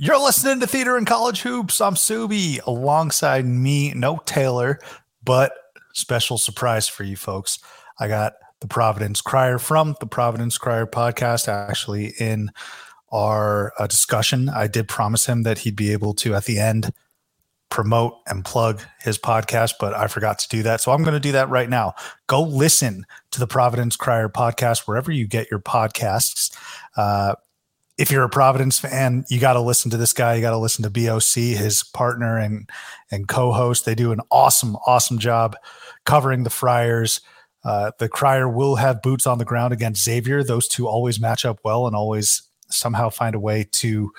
You're listening to Theater and College Hoops. I'm Subi alongside me, no Taylor, but special surprise for you folks. I got the Providence Crier from the Providence Crier podcast actually in our uh, discussion. I did promise him that he'd be able to, at the end, promote and plug his podcast, but I forgot to do that. So I'm going to do that right now. Go listen to the Providence Crier podcast wherever you get your podcasts. Uh, if you're a Providence fan, you got to listen to this guy. You got to listen to BOC, his partner and and co-host. They do an awesome, awesome job covering the Friars. Uh, the Crier will have boots on the ground against Xavier. Those two always match up well and always somehow find a way to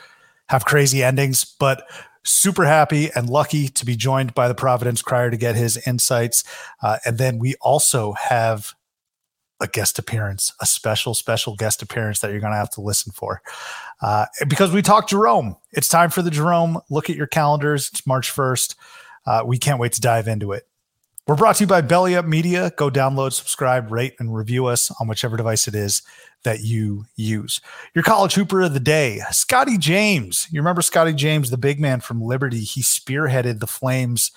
have crazy endings. But super happy and lucky to be joined by the Providence Crier to get his insights. Uh, and then we also have a guest appearance, a special, special guest appearance that you're going to have to listen for. Uh, because we talked Jerome. It's time for the Jerome. Look at your calendars. It's March 1st. Uh, we can't wait to dive into it. We're brought to you by Belly Up Media. Go download, subscribe, rate, and review us on whichever device it is that you use. Your college hooper of the day, Scottie James. You remember Scottie James, the big man from Liberty? He spearheaded the Flames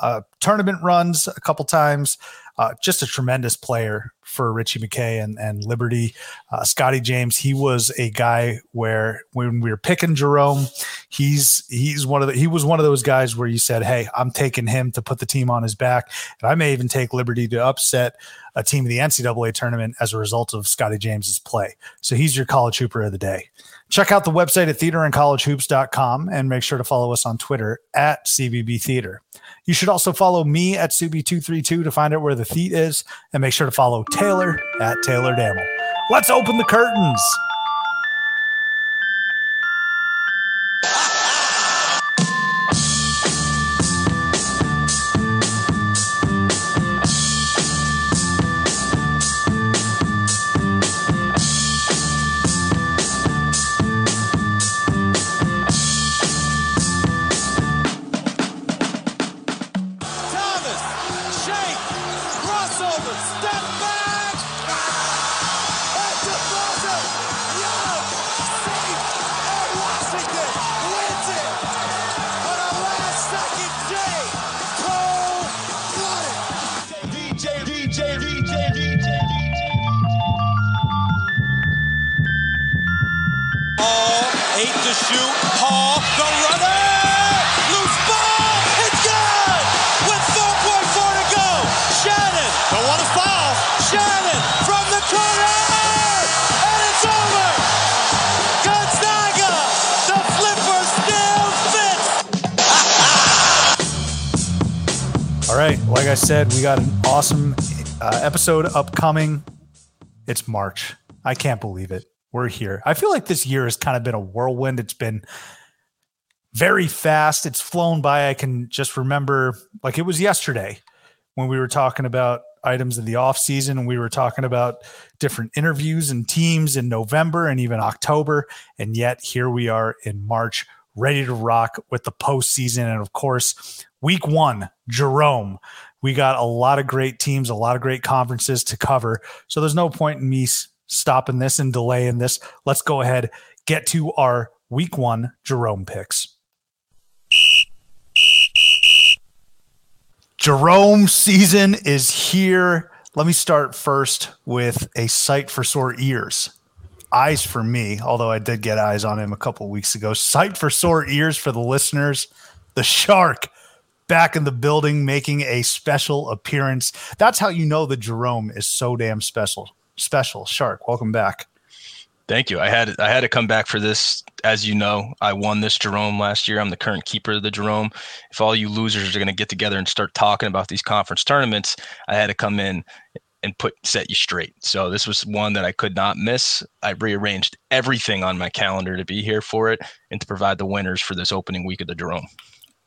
uh, tournament runs a couple times. Uh, just a tremendous player for Ritchie McKay and, and Liberty. Uh, Scottie James, he was a guy where when we were picking Jerome, he's he's one of the he was one of those guys where you said, Hey, I'm taking him to put the team on his back. And I may even take Liberty to upset a team in the NCAA tournament as a result of Scottie James's play. So he's your college hooper of the day. Check out the website at theaterandcollegehoops.com and make sure to follow us on Twitter at CBB Theater. You should also follow me at Subi232 to find out where the theat is and make sure to follow Taylor at Taylor Dammel. Let's open the curtains. All right. Like I said, we got an awesome uh, episode upcoming. It's March. I can't believe it. We're here. I feel like this year has kind of been a whirlwind. It's been very fast. It's flown by. I can just remember like it was yesterday when we were talking about items in the off season and we were talking about different interviews and teams in November and even October. And yet here we are in March, ready to rock with the postseason. And of course, week one, Jerome. We got a lot of great teams, a lot of great conferences to cover. So there's no point in me stopping this and delaying this. Let's go ahead, get to our week one Jerome picks. Jerome season is here. Let me start first with a sight for sore ears. Eyes for me, although I did get eyes on him a couple weeks ago. Sight for sore ears for the listeners. The shark back in the building making a special appearance. That's how you know the Jerome is so damn special. Special shark. Welcome back. Thank you. I had I had to come back for this. As you know, I won this Jerome last year. I'm the current keeper of the Jerome. If all you losers are going to get together and start talking about these conference tournaments, I had to come in and put set you straight. So this was one that I could not miss. I rearranged everything on my calendar to be here for it and to provide the winners for this opening week of the Jerome.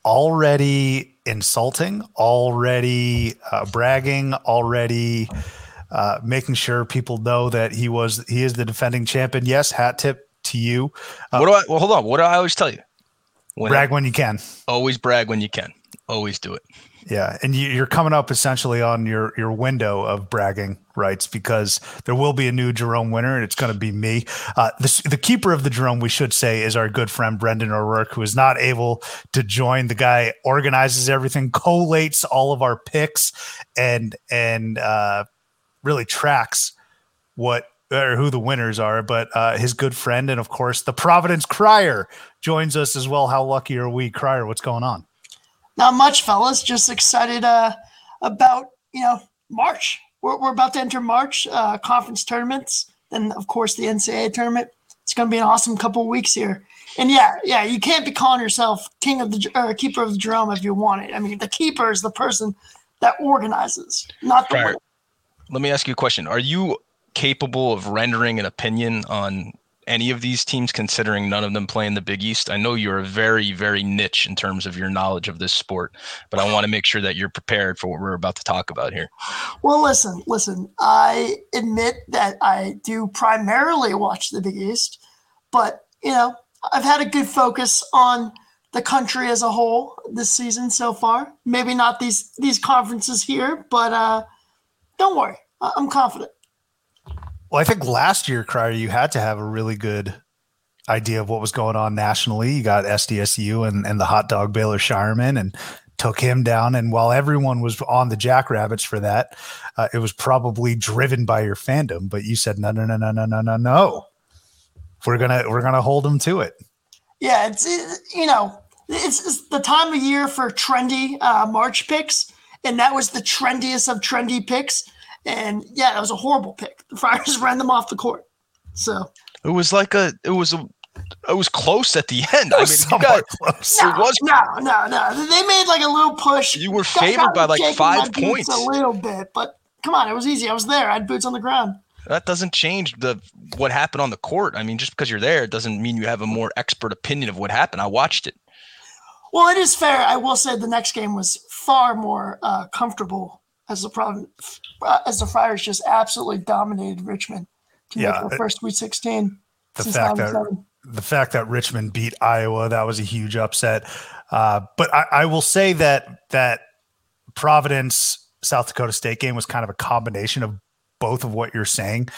Already insulting, already uh, bragging, already uh, making sure people know that he was he is the defending champion. Yes, hat tip to you. Uh, what do I? Well, hold on. What do I always tell you? When brag when you can. Always brag when you can. Always do it. Yeah, and you, are coming up essentially on your your window of bragging rights because there will be a new Jerome winner, and it's going to be me. Uh, the, the keeper of the Jerome, we should say, is our good friend Brendan O'Rourke, who is not able to join. The guy organizes everything, collates all of our picks, and and uh, really tracks what or who the winners are. But uh, his good friend and of course the Providence Crier joins us as well. How lucky are we, Crier? What's going on? Not much, fellas. Just excited uh, about you know March. We're, we're about to enter March uh, conference tournaments, then of course the NCAA tournament. It's going to be an awesome couple weeks here. And yeah, yeah, you can't be calling yourself king of the or keeper of the Jerome if you want it. I mean, the keeper is the person that organizes, not the right let me ask you a question. Are you capable of rendering an opinion on any of these teams, considering none of them play in the Big East? I know you're a very, very niche in terms of your knowledge of this sport, but I want to make sure that you're prepared for what we're about to talk about here. Well, listen, listen. I admit that I do primarily watch the Big East, but you know, I've had a good focus on the country as a whole this season so far. Maybe not these these conferences here, but uh don't worry, I'm confident. Well, I think last year, Crier, you had to have a really good idea of what was going on nationally. You got SDSU and, and the hot dog Baylor Scheierman and took him down. And while everyone was on the Jackrabbits for that, uh, it was probably driven by your fandom. But you said no, no, no, no, no, no, no, no. We're gonna we're gonna hold them to it. Yeah, it's it, you know it's, it's, the time of year for trendy uh, March picks and that was the trendiest of trendy picks. And yeah, it was a horrible pick. The Friars ran them off the court. So it was like a, it was a, it was close at the end. I mean, got, close. No, it was no, no, no. They made like a little push. You were favored by like five points, a little bit, but come on, it was easy. I was there. I had boots on the ground. That doesn't change the what happened on the court. I mean, just because you're there, it doesn't mean you have a more expert opinion of what happened. I watched it. Well, it is fair. I will say the next game was far more uh, comfortable as the problem uh, as the Friars just absolutely dominated Richmond to yeah, make their first Sweet 16. The fact that the fact that Richmond beat Iowa that was a huge upset. Uh, but I, I will say that that Providence South Dakota State game was kind of a combination of both of what you're saying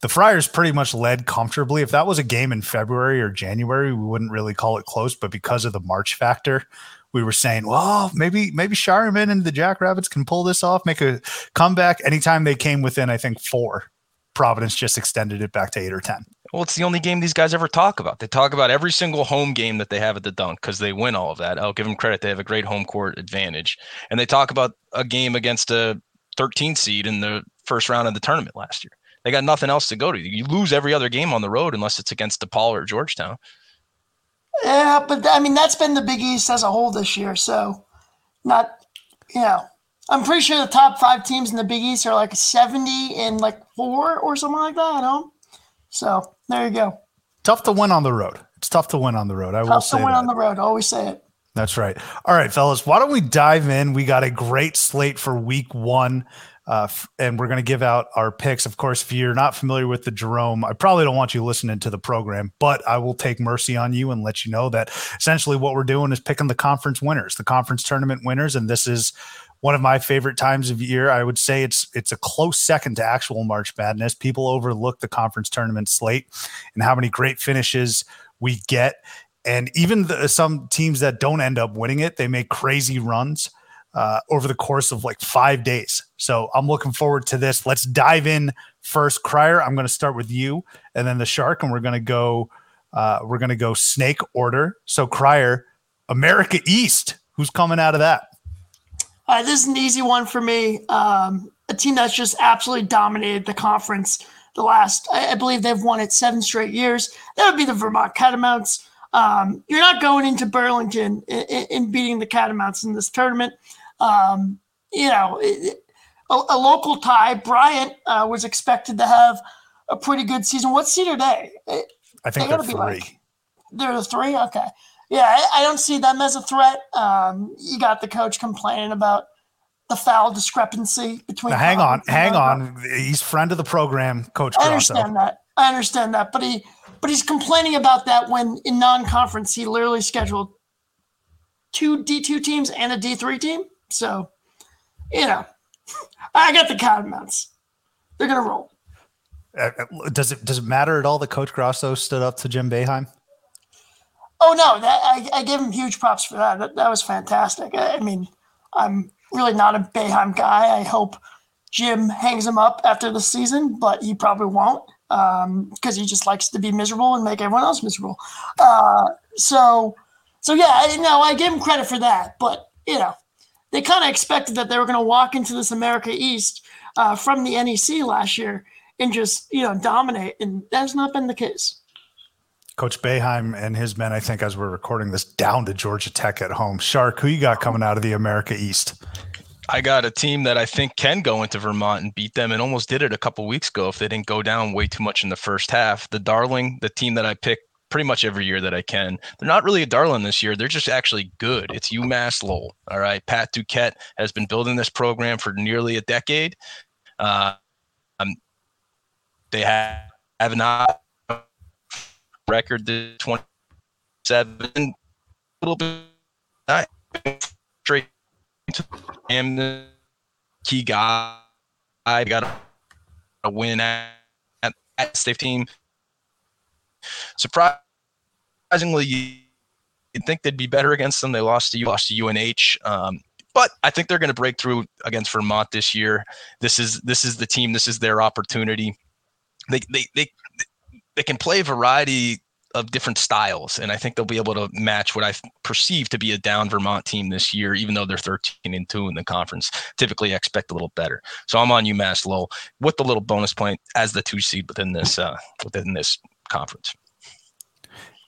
the Friars pretty much led comfortably. If that was a game in February or January, we wouldn't really call it close. But because of the March factor, we were saying, well, maybe maybe Scheierman and the Jackrabbits can pull this off, make a comeback. Anytime they came within, I think four, Providence just extended it back to eight or ten. Well, it's the only game these guys ever talk about. They talk about every single home game that they have at the dunk because they win all of that. I'll give them credit; they have a great home court advantage, and they talk about a game against a 13 seed in the first round of the tournament last year. They got nothing else to go to. You lose every other game on the road unless it's against DePaul or Georgetown. Yeah, but I mean that's been the Big East as a whole this year. So, not you know, I'm pretty sure the top five teams in the Big East are like 70 and like four or something like that. I know. So there you go. Tough to win on the road. It's tough to win on the road. I tough will say to win that. on the road. always say it. That's right. All right, fellas. Why don't we dive in? We got a great slate for Week One. Uh, and we're going to give out our picks. Of course, if you're not familiar with the Jerome, I probably don't want you listening to the program, but I will take mercy on you and let you know that essentially what we're doing is picking the conference winners, the conference tournament winners, and this is one of my favorite times of year. I would say it's it's a close second to actual March Madness. People overlook the conference tournament slate and how many great finishes we get. And even the, some teams that don't end up winning it, they make crazy runs uh, over the course of like five days. So I'm looking forward to this. Let's dive in first. Crier, I'm going to start with you, and then the shark, and we're going to go. Uh, we're going to go snake order. So Crier, America East. Who's coming out of that? Uh, this is an easy one for me. Um, a team that's just absolutely dominated the conference the last, I, I believe they've won it seven straight years. That would be the Vermont Catamounts. Um, you're not going into Burlington and beating the Catamounts in this tournament. Um, you know, it, a, a, local tie. Bryant uh, was expected to have a pretty good season. What seed are they? I think they are three. Like, they're the three. Okay, yeah, I, I, don't see them as a threat. Um, you got the coach complaining about the foul discrepancy between. Now, hang on, hang on. He's friend of the program, Coach. I understand that. I understand that, but he but he's complaining about that when in non-conference he literally scheduled two D two teams and a D three team. So, you know, I got the Catamounts. They're gonna roll. Uh, uh, does it does it matter at all that Coach Grasso stood up to Jim Boeheim? Oh no, that, I, I give him huge props for that. That, that was fantastic. I, I mean, I'm really not a Boeheim guy. I hope Jim hangs him up after the season, but he probably won't because um, he just likes to be miserable and make everyone else miserable. Uh, so, so yeah, I, no, I give him credit for that. But you know, they kind of expected that they were going to walk into this America East uh, from the NEC last year and just you know dominate, and that has not been the case. Coach Boeheim and his men, I think, as we're recording this, down to Georgia Tech at home. Shark, who you got coming out of the America East? I got a team that I think can go into Vermont and beat them, and almost did it a couple weeks ago if they didn't go down way too much in the first half. The Darling, the team that I pick pretty much every year that I can. They're not really a darling this year. They're just actually good. It's UMass Lowell. All right. Pat Duquette has been building this program for nearly a decade. Uh, um, they have, have not record the 27 a little bit straight am the key guy I got a win at, at, at state team surprisingly you'd think they'd be better against them they lost to lost to UNH um, but I think they're going to break through against Vermont this year. This is this is the team. This is their opportunity. They they they they can play a variety of different styles, and I think they'll be able to match what I perceive to be a down Vermont team this year, even though they're 13 and two in the conference. Typically, I expect a little better. So I'm on UMass Lowell with the little bonus point as the two seed within this uh, within this conference.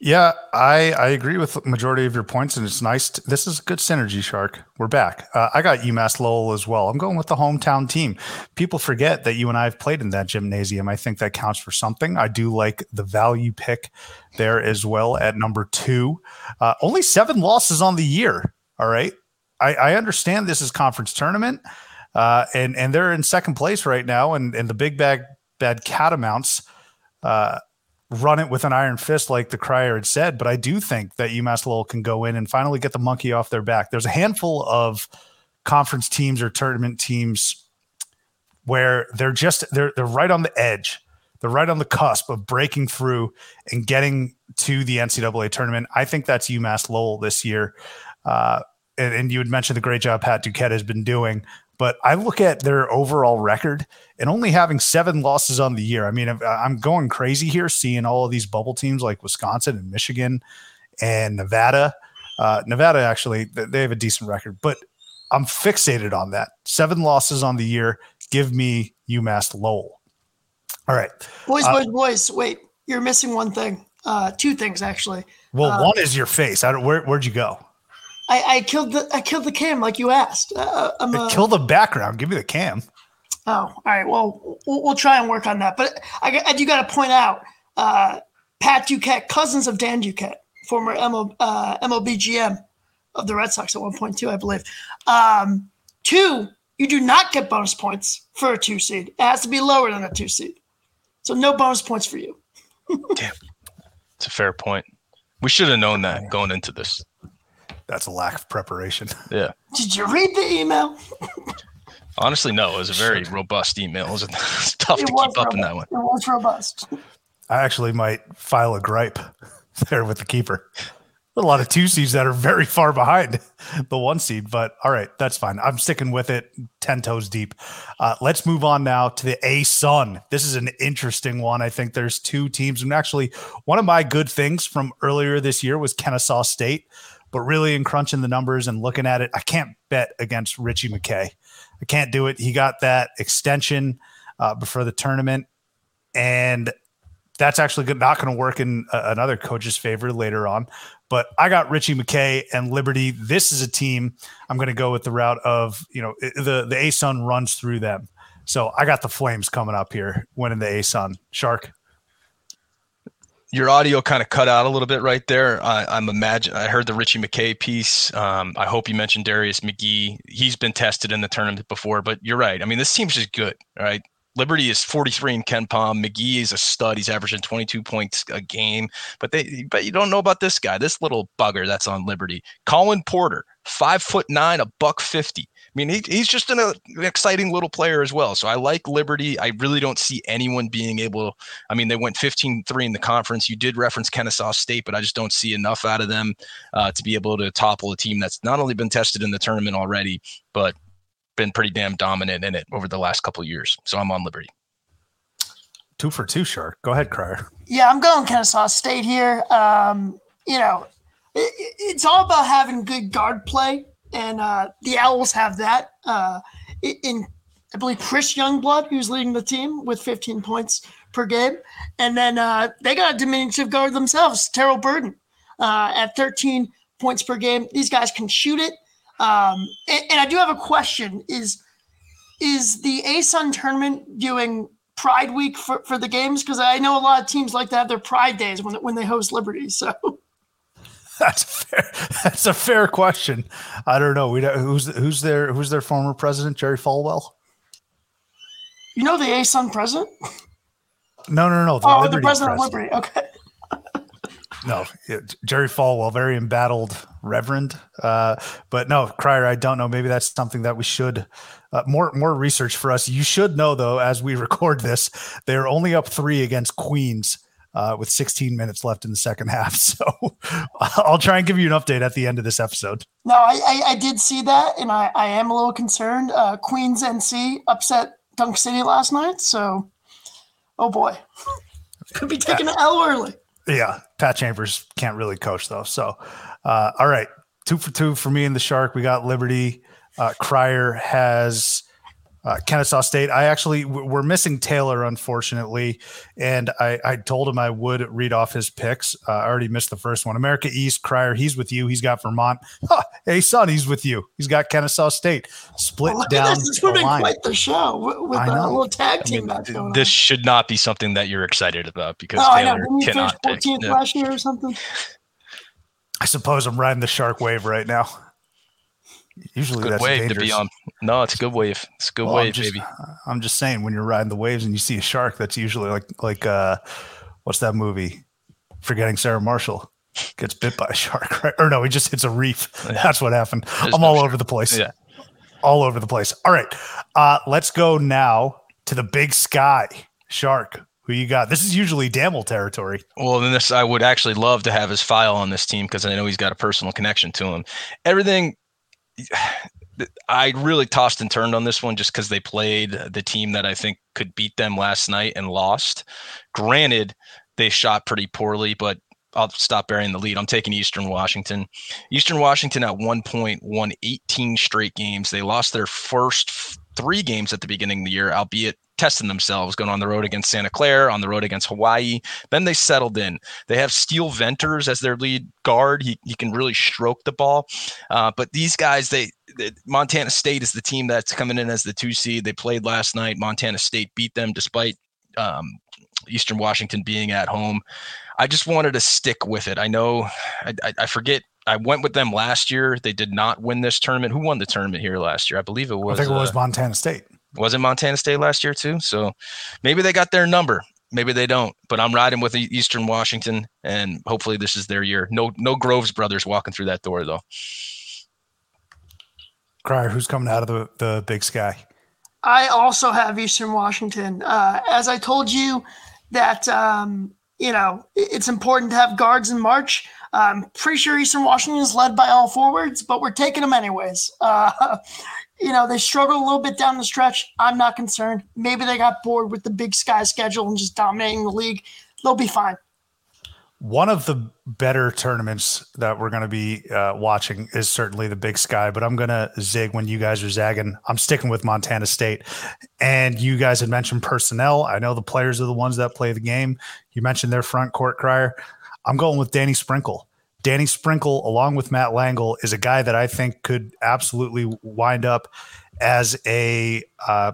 Yeah, I I agree with majority of your points, and it's nice. To, this is good synergy, Shark. We're back. Uh, I got UMass Lowell as well. I'm going with the hometown team. People forget that you and I have played in that gymnasium. I think that counts for something. I do like the value pick there as well at number two. Uh, only seven losses on the year. All right, I, I understand this is conference tournament, uh, and and they're in second place right now, and and the big bag bad catamounts. Uh, run it with an iron fist, like the crier had said. But I do think that UMass Lowell can go in and finally get the monkey off their back. There's a handful of conference teams or tournament teams where they're just they're they're right on the edge. They're right on the cusp of breaking through and getting to the NCAA tournament. I think that's UMass Lowell this year. Uh, and, and you had mentioned the great job Pat Duquette has been doing. But I look at their overall record and only having seven losses on the year. I mean, I'm going crazy here seeing all of these bubble teams like Wisconsin and Michigan and Nevada. Uh, Nevada actually they have a decent record, but I'm fixated on that. Seven losses on the year. Give me UMass Lowell. All right, boys, uh, boys, boys. Wait, you're missing one thing. Uh, two things actually. Well, uh, one is your face. I don't, where, where'd you go? I, I killed the I killed the cam like you asked. Uh, I'm, uh, kill the background. Give me the cam. Oh, all right. Well, we'll, we'll try and work on that. But I, I do got to point out, uh, Pat Duquette, cousins of Dan Duquette, former MO, uh, MLB GM of the Red Sox at one point too, I believe. Um, two, you do not get bonus points for a two seed. It has to be lower than a two seed. So no bonus points for you. Damn, it's a fair point. We should have known that going into this that's a lack of preparation. Yeah. Did you read the email? Honestly, no. It was a very robust email. It was, tough it to keep robust. up in that one. It was robust. I actually might file a gripe there with the keeper. A lot of two seeds that are very far behind the one seed, but all right, that's fine. I'm sticking with it 10 toes deep. Uh, let's move on now to the ASUN. This is an interesting one. I think there's two teams, and actually, one of my good things from earlier this year was Kennesaw State. But really, in crunching the numbers and looking at it, I can't bet against Ritchie McKay. I can't do it. He got that extension uh, before the tournament. and that's actually not going to work in uh, another coach's favor later on. But I got Ritchie McKay and Liberty. This is a team I'm going to go with the route of you know the the ASUN runs through them. So I got the Flames coming up here, winning the ASUN. Shark. Your audio kind of cut out a little bit right there. I, am imagine I heard the Ritchie McKay piece. Um, I hope you mentioned Darius McGhee. He's been tested in the tournament before, but you're right. I mean, this team's just good, right? Liberty is 43 in KenPom. McGhee is a stud. He's averaging 22 points a game. But they, but you don't know about this guy, this little bugger that's on Liberty. Colin Porter, five foot nine, a buck fifty. I mean, he, he's just an, uh, an, exciting little player as well. So I like Liberty. I really don't see anyone being able. I mean, they went 15-3 in the conference. You did reference Kennesaw State, but I just don't see enough out of them uh, to be able to topple a team that's not only been tested in the tournament already, but been pretty damn dominant in it over the last couple years. So I'm on Liberty. Two for two, shark. Go ahead, Crier. Yeah, I'm going Kennesaw State here. Um, you know, it, it's all about having good guard play, and uh, the Owls have that. Uh, in I believe Chris Youngblood, who's leading the team with 15 points per game, and then uh, they got a diminutive guard themselves, Terrell Burden, uh, at 13 points per game. These guys can shoot it. Um, and, and, I do have a question: Is is the ASUN tournament doing Pride Week for, for the games? Because I know a lot of teams like to have their Pride days when when they host Liberty. So that's fair. That's a fair question. I don't know. We don't, who's who's their who's their former president, Jerry Falwell. You know the ASUN president? No, no, no. The oh, Liberty the president, president of Liberty. Okay no, Jerry Falwell, very embattled reverend. Uh, but no, Crier, I don't know. Maybe that's something that we should uh, more more research for us. You should know though, as we record this, they're only up three against Queens. Uh, with 16 minutes left in the second half. So I'll try and give you an update at the end of this episode. No, I, I, I did see that, and I, I am a little concerned. Uh, Queens NC upset Dunk City last night. So, oh boy, could be taking an L early. Yeah, Pat Chambers can't really coach though. So, uh, all right, two for two for me and the Shark. We got Liberty. Uh, Crier has uh, Kennesaw State. I actually we're missing Taylor, unfortunately, and I, I told him I would read off his picks. Uh, I already missed the first one. America East, Crier, he's with you. He's got Vermont. Huh, hey, son, he's with you. He's got Kennesaw State split well, down. This is line. quite the show with, a little tag team I mean, This should not be something that you're excited about because oh, Taylor cannot pick. 14th last year or something. I suppose I'm riding the shark wave right now. Usually good that's wave dangerous. to be on. No, it's a good wave. It's a good well, wave, I'm just, baby. I'm just saying when you're riding the waves and you see a shark, that's usually like like uh what's that movie? Forgetting Sarah Marshall gets bit by a shark, right? Or no, he just hits a reef. Yeah. That's what happened. There's I'm no all shark. over the place. Yeah. All over the place. All right. Uh let's go now to the big sky. Shark. Who you got? This is usually Damel territory. Well, then this I would actually love to have his file on this team because I know he's got a personal connection to him. Everything I really tossed and turned on this one just because they played the team that I think could beat them last night and lost. Granted, they shot pretty poorly, but I'll stop burying the lead. I'm taking Eastern Washington. Eastern Washington at one point won 18 straight games. They lost their first three games at the beginning of the year, albeit testing themselves, going on the road against Santa Clara, on the road against Hawaii. Then they settled in. They have Steele Venters as their lead guard. He, he can really stroke the ball. Uh, but these guys, they, they, Montana State is the team that's coming in as the two seed. They played last night. Montana State beat them despite um, Eastern Washington being at home. I just wanted to stick with it. I know I, I, I forget I went with them last year. They did not win this tournament. Who won the tournament here last year? I believe it was. I think it was uh, Montana State. Was it Montana State last year too? So maybe they got their number. Maybe they don't. But I'm riding with Eastern Washington, and hopefully this is their year. No, no Groves brothers walking through that door though. Crier, who's coming out of the, the big sky? I also have Eastern Washington. Uh, as I told you, that um, you know it's important to have guards in March. I'm pretty sure Eastern Washington is led by all forwards, but we're taking them anyways. Uh, you know, they struggled a little bit down the stretch. I'm not concerned. Maybe they got bored with the big sky schedule and just dominating the league. They'll be fine. one of the better tournaments that we're going to be uh, watching is certainly the Big Sky, but I'm going to zig when you guys are zagging. I'm sticking with Montana State. And you guys had mentioned personnel. I know the players are the ones that play the game. You mentioned their front court crier. I'm going with Danny Sprinkle. Danny Sprinkle, along with Matt Langel, is a guy that I think could absolutely wind up as a uh,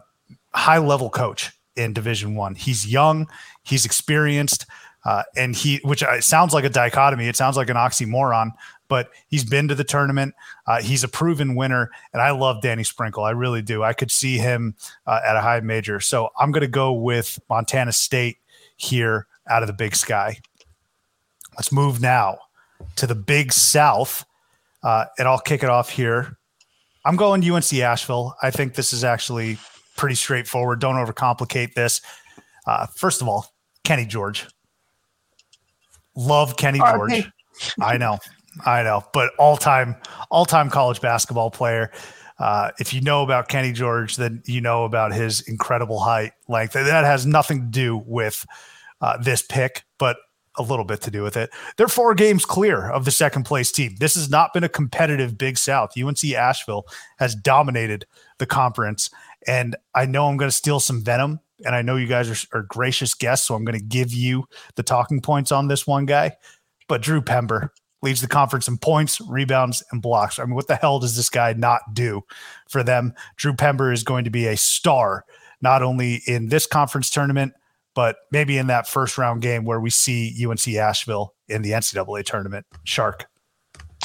high level coach in Division One. He's young, he's experienced. Uh, and he, which uh, sounds like a dichotomy, it sounds like an oxymoron, but he's been to the tournament. Uh, he's a proven winner, and I love Danny Sprinkle. I really do. I could see him uh, at a high major. So I'm going to go with Montana State here out of the Big Sky. Let's move now to the Big South, uh, and I'll kick it off here. I'm going UNC Asheville. I think this is actually pretty straightforward. Don't overcomplicate this. Uh, first of all, Kenny George. Love Kenny George. I know, I know, but all time, all time college basketball player. Uh, if you know about Kenny George, then you know about his incredible height, length. That has nothing to do with uh, this pick, but a little bit to do with it. They're four games clear of the second place team. This has not been a competitive Big South. UNC Asheville has dominated the conference, and I know I'm going to steal some venom and I know you guys are, are gracious guests, so I'm going to give you the talking points on this one guy. But Drew Pember leads the conference in points, rebounds, and blocks. I mean, what the hell does this guy not do for them? Drew Pember is going to be a star, not only in this conference tournament, but maybe in that first round game where we see UNC Asheville in the NCAA tournament. Shark.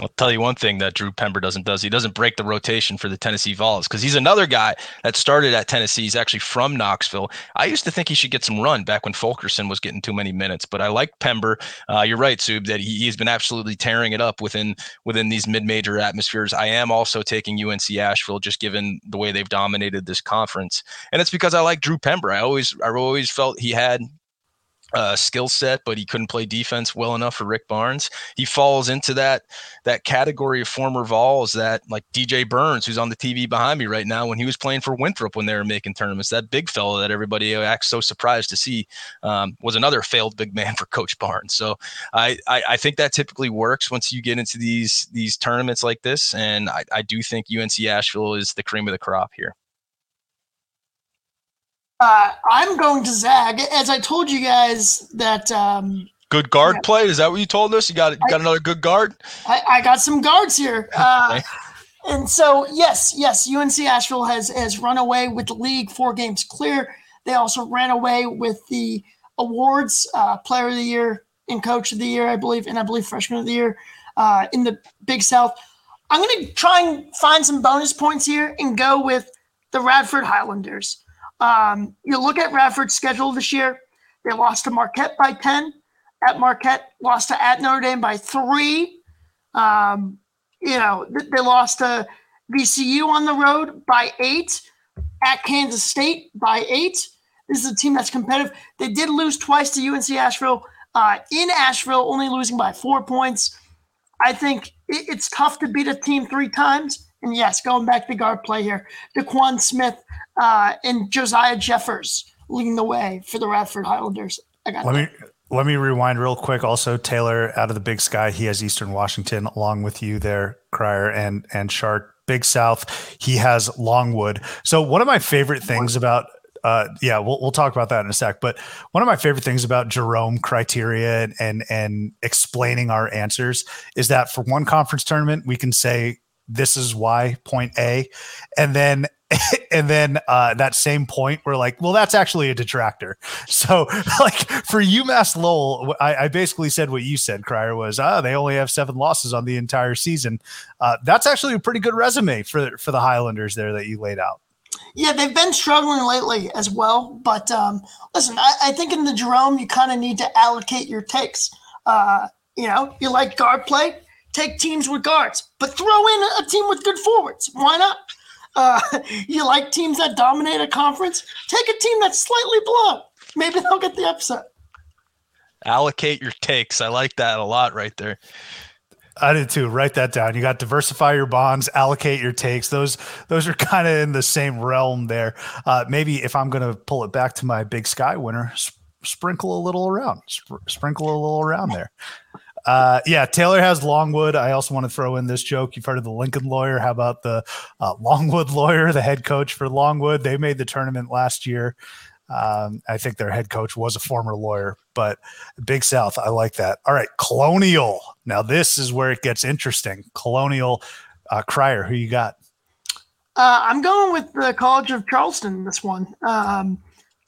I'll tell you one thing that Drew Pember doesn't does. He doesn't break the rotation for the Tennessee Vols because he's another guy that started at Tennessee. He's actually from Knoxville. I used to think he should get some run back when Fulkerson was getting too many minutes, but I like Pember. Uh, you're right, Sub, that he, has been absolutely tearing it up within within these mid-major atmospheres. I am also taking UNC Asheville just given the way they've dominated this conference, and it's because I like Drew Pember. I always I always felt he had uh, skill set, but he couldn't play defense well enough for Rick Barnes. He falls into that that category of former Vols that like DJ Burns, who's on the TV behind me right now, when he was playing for Winthrop when they were making tournaments. That big fella that everybody acts so surprised to see um, was another failed big man for Coach Barnes. So I, I, I think that typically works once you get into these these tournaments like this, and I, I do think UNC Asheville is the cream of the crop here. Uh, I'm going to zag. As I told you guys that. Um, good guard yeah. play. Is that what you told us? You got you got I, another good guard. I, I, got some guards here. Uh, and so yes, yes, UNC Asheville has has run away with the league, four games clear. They also ran away with the awards, uh, Player of the Year and Coach of the Year, I believe, and I believe Freshman of the Year uh, in the Big South. I'm going to try and find some bonus points here and go with the Radford Highlanders. Um, you look at Radford's schedule this year, they lost to Marquette by 10. At Marquette, lost to at Notre Dame by three. Um, you know, they lost to VCU on the road by eight, at Kansas State by eight. This is a team that's competitive. They did lose twice to UNC Asheville uh, in Asheville, only losing by four points. I think it's tough to beat a team three times. And yes, going back to guard play here, DaQuan Smith uh, and Josiah Jeffers leading the way for the Radford Highlanders. I got let that. me let me rewind real quick. Also, Taylor out of the Big Sky, he has Eastern Washington along with you there, Crier and and Shark. Big South, he has Longwood. So one of my favorite things about uh, yeah, we'll we'll talk about that in a sec. But one of my favorite things about Jerome criteria and, and and explaining our answers is that for one conference tournament, we can say this is why point A, and then and then uh, that same point we're like, well, that's actually a detractor. So like for UMass Lowell, I, I basically said what you said, Crier was, ah, they only have seven losses on the entire season. Uh, that's actually a pretty good resume for for the Highlanders there that you laid out. Yeah, they've been struggling lately as well. But um, listen, I, I, think in the Jerome, you kind of need to allocate your takes. Uh, you know, you like guard play, take teams with guards, but throw in a team with good forwards. Why not? Uh, you like teams that dominate a conference? Take a team that's slightly below. Maybe they'll get the upset. Allocate your takes. I like that a lot right there. I did too. Write that down. You got diversify your bonds, allocate your takes. Those those are kind of in the same realm there. Uh, maybe if I'm going to pull it back to my Big Sky winner, sprinkle a little around, sp- sprinkle a little around there. Uh, yeah, Taylor has Longwood. I also want to throw in this joke. You've heard of the Lincoln lawyer. How about the uh, Longwood lawyer, the head coach for Longwood? They made the tournament last year. Um, I think their head coach was a former lawyer, but Big South, I like that. All right, Colonial. Now, this is where it gets interesting. Colonial, uh, Crier, who you got? Uh, I'm going with the College of Charleston this one. Um,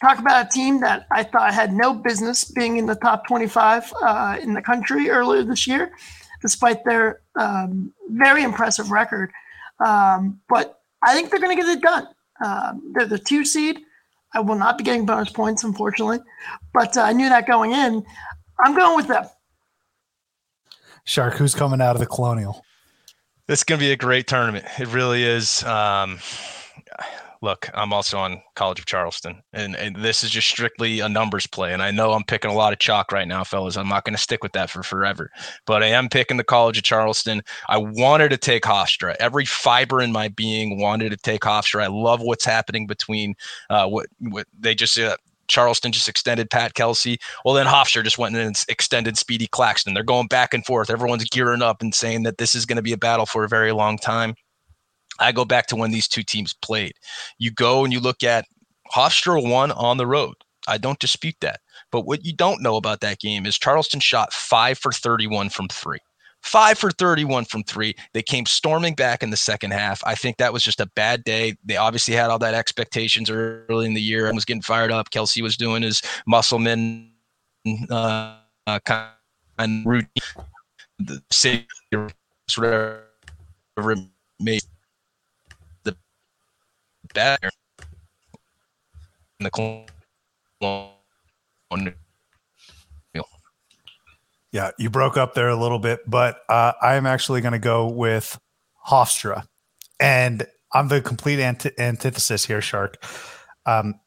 talk about a team that I thought had no business being in the top 25 uh, in the country earlier this year, despite their um, very impressive record. Um, but I think they're going to get it done. Um, they're the two seed. I will not be getting bonus points, unfortunately, but uh, I knew that going in. I'm going with them. Shark, who's coming out of the Colonial? This is going to be a great tournament. It really is. Um, look, I'm also on College of Charleston, and, and this is just strictly a numbers play. And I know I'm picking a lot of chalk right now, fellas. I'm not going to stick with that for forever, but I am picking the College of Charleston. I wanted to take Hofstra. Every fiber in my being wanted to take Hofstra. I love what's happening between uh, what what they just. Uh, Charleston just extended Pat Kelsey. Well, then Hofstra just went and extended Speedy Claxton. They're going back and forth. Everyone's gearing up and saying that this is going to be a battle for a very long time. I go back to when these two teams played. You go and you look at Hofstra won on the road. I don't dispute that. But what you don't know about that game is Charleston shot five for 31 from three. Five for 31 from three. They came storming back in the second half. I think that was just a bad day. They obviously had all that expectations early in the year and was getting fired up. Kelsey was doing his muscleman uh, uh, kind of routine. The whatever made in the Yeah, you broke up there a little bit, but uh, I am actually going to go with Hofstra, and I'm the complete anti- antithesis here, Shark. Um,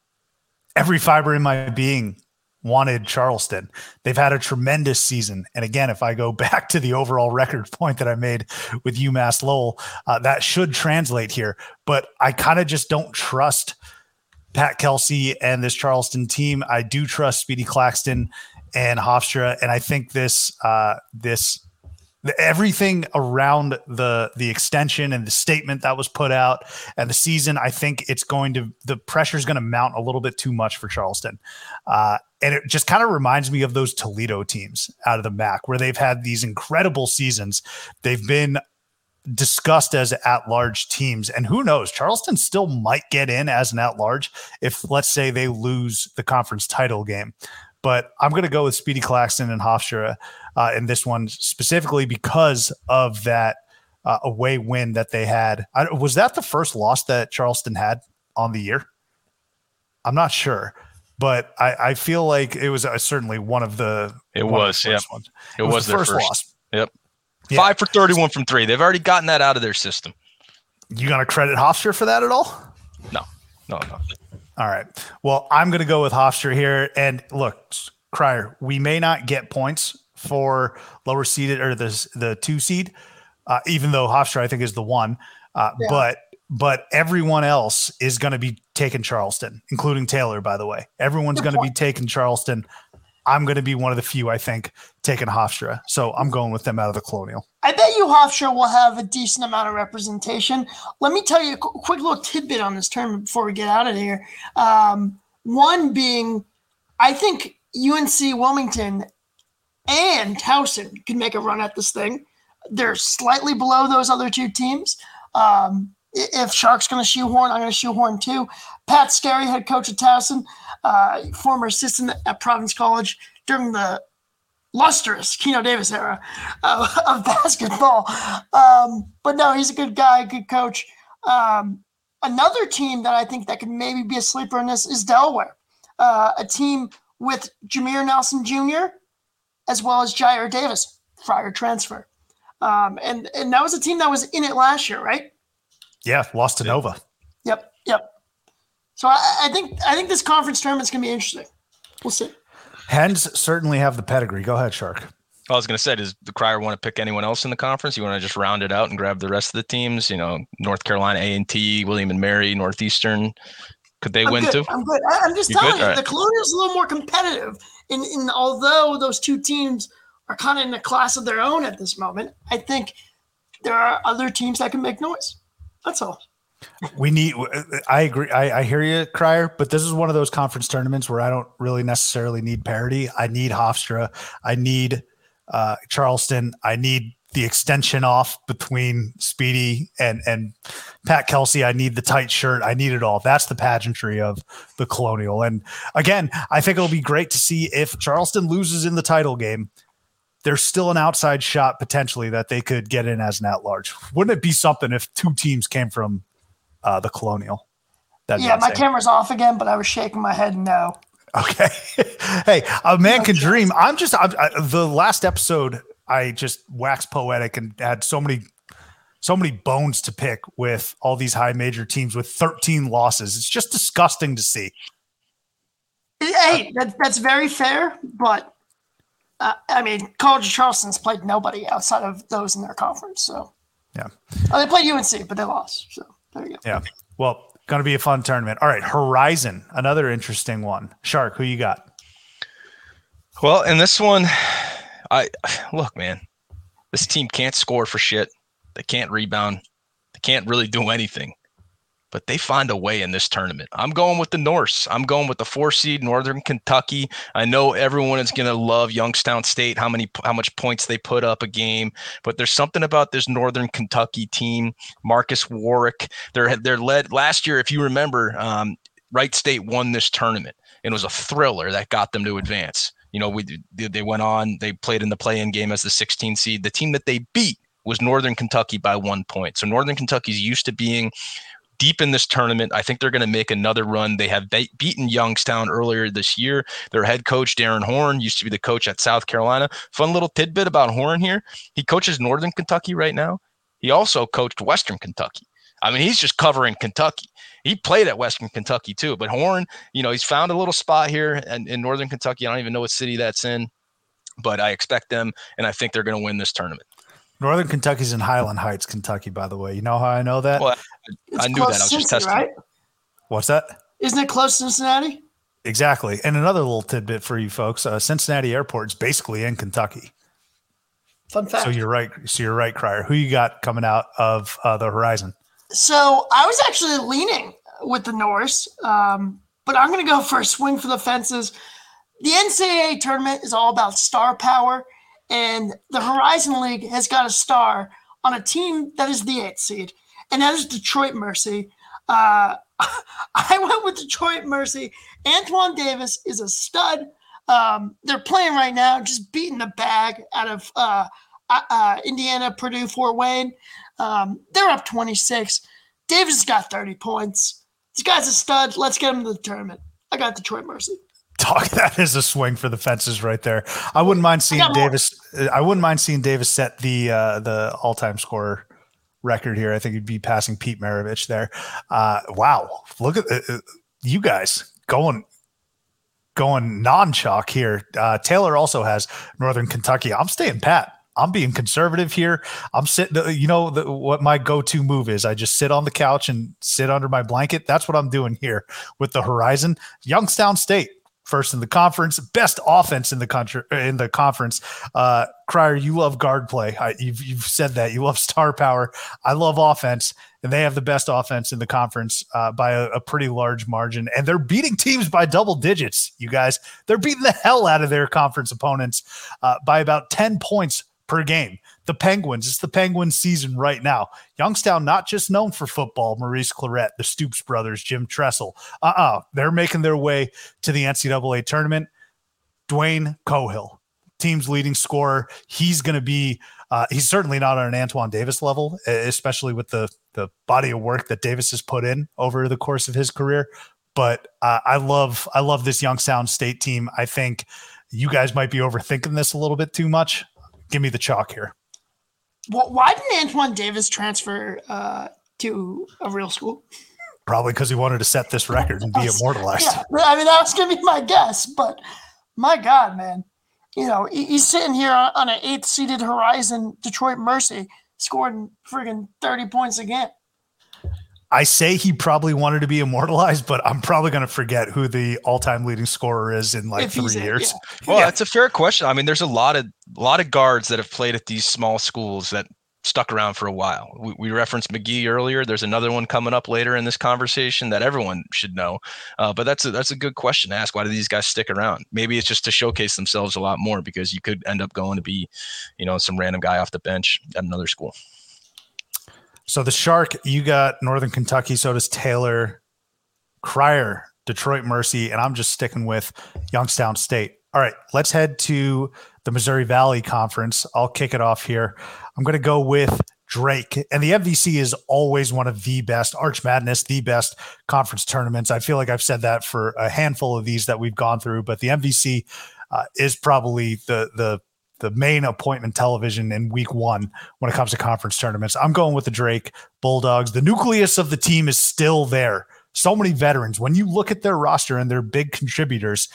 every fiber in my being wanted Charleston. They've had a tremendous season. And again, if I go back to the overall record point that I made with UMass Lowell, uh, that should translate here. But I kind of just don't trust Pat Kelsey and this Charleston team. I do trust Speedy Claxton and Hofstra. And I think this, uh, this, everything around the the extension and the statement that was put out and the season i think it's going to the pressure is going to mount a little bit too much for charleston. Uh, and it just kind of reminds me of those toledo teams out of the mac where they've had these incredible seasons. They've been discussed as at large teams and who knows charleston still might get in as an at large if let's say they lose the conference title game. But I'm going to go with Speedy Claxton and Hofstra uh, in this one specifically because of that uh, away win that they had. I, was that the first loss that Charleston had on the year? I'm not sure, but I, I feel like it was uh, certainly one of the. It was, yeah. Ones. It, it was, was the first, first, loss. Yep. Yeah. Five for 31 from three. They've already gotten that out of their system. You going to credit Hofstra for that at all? No, no, no. All right. Well, I'm going to go with Hofstra here. And look, Crier, we may not get points for lower seeded or the the two seed, uh, even though Hofstra I think is the one. Uh, yeah. But but everyone else is going to be taking Charleston, including Taylor. By the way, everyone's going to be taking Charleston. I'm going to be one of the few, I think, taking Hofstra. So I'm going with them out of the Colonial. I bet you Hofstra will have a decent amount of representation. Let me tell you a quick little tidbit on this tournament before we get out of here. Um, one being, I think UNC Wilmington and Towson can make a run at this thing. They're slightly below those other two teams. Um, if Shark's going to shoehorn, I'm going to shoehorn too. Pat Skerry, head coach at Towson, uh, former assistant at Providence College during the lustrous Keno Davis era uh, of basketball. Um, but no, he's a good guy, good coach. Um, another team that I think that could maybe be a sleeper in this is Delaware, uh, a team with Jameer Nelson Jr. as well as Jyare Davis, prior transfer. Um, and and that was a team that was in it last year, right? Yeah, lost to Nova. Yep, yep. So I, I think I think this conference tournament's gonna be interesting. We'll see. Hens certainly have the pedigree. Go ahead, Shark. I was going to say, does the Crier want to pick anyone else in the conference? You want to just round it out and grab the rest of the teams? You know, North Carolina A and T, William and Mary, Northeastern. Could they I'm win good. too? I'm good. I- I'm just You good? telling you, All right. the Colonials a little more competitive. And, and although those two teams are kind of in a class of their own at this moment, I think there are other teams that can make noise. That's all. We need. I agree. I, I hear you, Crier. But this is one of those conference tournaments where I don't really necessarily need parity. I need Hofstra. I need uh, Charleston. I need the extension off between Speedy and and Pat Kelsey. I need the tight shirt. I need it all. That's the pageantry of the Colonial. And again, I think it'll be great to see if Charleston loses in the title game. There's still an outside shot potentially that they could get in as an at large. Wouldn't it be something if two teams came from uh, the Colonial? Yeah, my camera's off again, but I was shaking my head no. Okay. hey, a man can dream. I'm just I'm, I, the last episode. I just waxed poetic and had so many, so many bones to pick with all these high major teams with 13 losses. It's just disgusting to see. Hey, that, that's very fair, but uh, I mean, College of Charleston's played nobody outside of those in their conference. So Yeah. oh, they played UNC, but they lost. So there you go. Yeah. Well, going to be a fun tournament. All right, Horizon, another interesting one. Shark, who you got? Well, in this one, I look, man, this team can't score for shit. They can't rebound. They can't really do anything. But they find a way in this tournament. I'm going with the Norse. I'm going with the four seed Northern Kentucky. I know everyone is going to love Youngstown State, how many how much points they put up a game, but there's something about this Northern Kentucky team. Marques Warrick, they're they're led last year. If you remember, um, Wright State won this tournament. And it was a thriller that got them to advance. You know, we they went on. They played in the play-in game as the 16 seed. The team that they beat was Northern Kentucky by one point. So Northern Kentucky's used to being deep in this tournament. I think they're going to make another run. They have be- beaten Youngstown earlier this year. Their head coach Darrin Horn used to be the coach at South Carolina. Fun little tidbit about Horn here: he coaches Northern Kentucky right now. He also coached Western Kentucky. I mean, he's just covering Kentucky. He played at Western Kentucky too. But Horn, you know, he's found a little spot here in, in Northern Kentucky. I don't even know what city that's in, but I expect them, and I think they're going to win this tournament. Northern Kentucky's in Highland Heights, Kentucky, by the way. You know how I know that? Well, It's I knew that. I was just testing. right? What's that? Isn't it close to Cincinnati? Exactly. And another little tidbit for you folks uh, Cincinnati Airport is basically in Kentucky. Fun fact. So you're right. So you're right, Crier. Who you got coming out of uh, the horizon? So I was actually leaning with the Norse, um, but I'm going to go for a swing for the fences. The NCAA tournament is all about star power, and the Horizon League has got a star on a team that is the eighth seed, and that is Detroit Mercy. Uh, I went with Detroit Mercy. Antoine Davis is a stud. Um, they're playing right now, just beating the bag out of uh, uh, uh, Indiana, Purdue, Fort Wayne. Um, they're up 26. Davis has got 30 points. This guy's a stud. Let's get him to the tournament. I got Detroit Mercy. Talk that is a swing for the fences right there. I wouldn't mind seeing. Davis. uh, I wouldn't mind seeing Davis set the uh, the all time scorer record here. I think he'd be passing Pete Maravich there. Uh, wow, look at uh, uh, you guys going going non chalk here. Uh, Taylor also has Northern Kentucky. I'm staying pat. I'm being conservative here. I'm sitting, you know, the, what my go to move is. I just sit on the couch and sit under my blanket. That's what I'm doing here with the Horizon. Youngstown State, first in the conference, best offense in the country in the conference. Uh, Crier, you love guard play. I, you've you've said that you love star power. I love offense, and they have the best offense in the conference uh, by a, a pretty large margin. And they're beating teams by double digits. You guys, they're beating the hell out of their conference opponents uh, by about ten points per game. The Penguins, it's the Penguins season right now. Youngstown, not just known for football, Maurice Clarett, the Stoops brothers, Jim Tressel. Uh uh-uh. uh, they are making their way to the NCAA tournament. Dwayne Cohill, team's leading scorer. He's going to be, uh, he's certainly not on an Antoine Davis level, especially with the, the body of work that Davis has put in over the course of his career. But uh, I love, I love this Youngstown State team. I think you guys might be overthinking this a little bit too much. Give me the chalk here. Well, why didn't Antoine Davis transfer uh, to a real school? Probably because he wanted to set this record and be immortalized. Yeah, I mean that was gonna be my guess, but my God, man, you know he's sitting here on, on an eighth seeded Horizon Detroit Mercy, scoring friggin' thirty points again. I say he probably wanted to be immortalized, but I'm probably going to forget who the all-time leading scorer is in like If three years. yeah. Well, Yeah. that's a fair question. I mean, there's a lot of a lot of guards that have played at these small schools that stuck around for a while. We, we referenced McGhee earlier. There's another one coming up later in this conversation that everyone should know. Uh, but that's a, that's a good question to ask. Why do these guys stick around? Maybe it's just to showcase themselves a lot more because you could end up going to be, you know, some random guy off the bench at another school. So the Shark, you got Northern Kentucky. So does Taylor, Crier, Detroit Mercy, and I'm just sticking with Youngstown State. All right, let's head to the Missouri Valley Conference. I'll kick it off here. I'm going to go with Drake, and the MVC is always one of the best Arch Madness, the best conference tournaments. I feel like I've said that for a handful of these that we've gone through, but the MVC uh, is probably the the the main appointment television in week one when it comes to conference tournaments. I'm going with the Drake Bulldogs. The nucleus of the team is still there. So many veterans. When you look at their roster and their big contributors,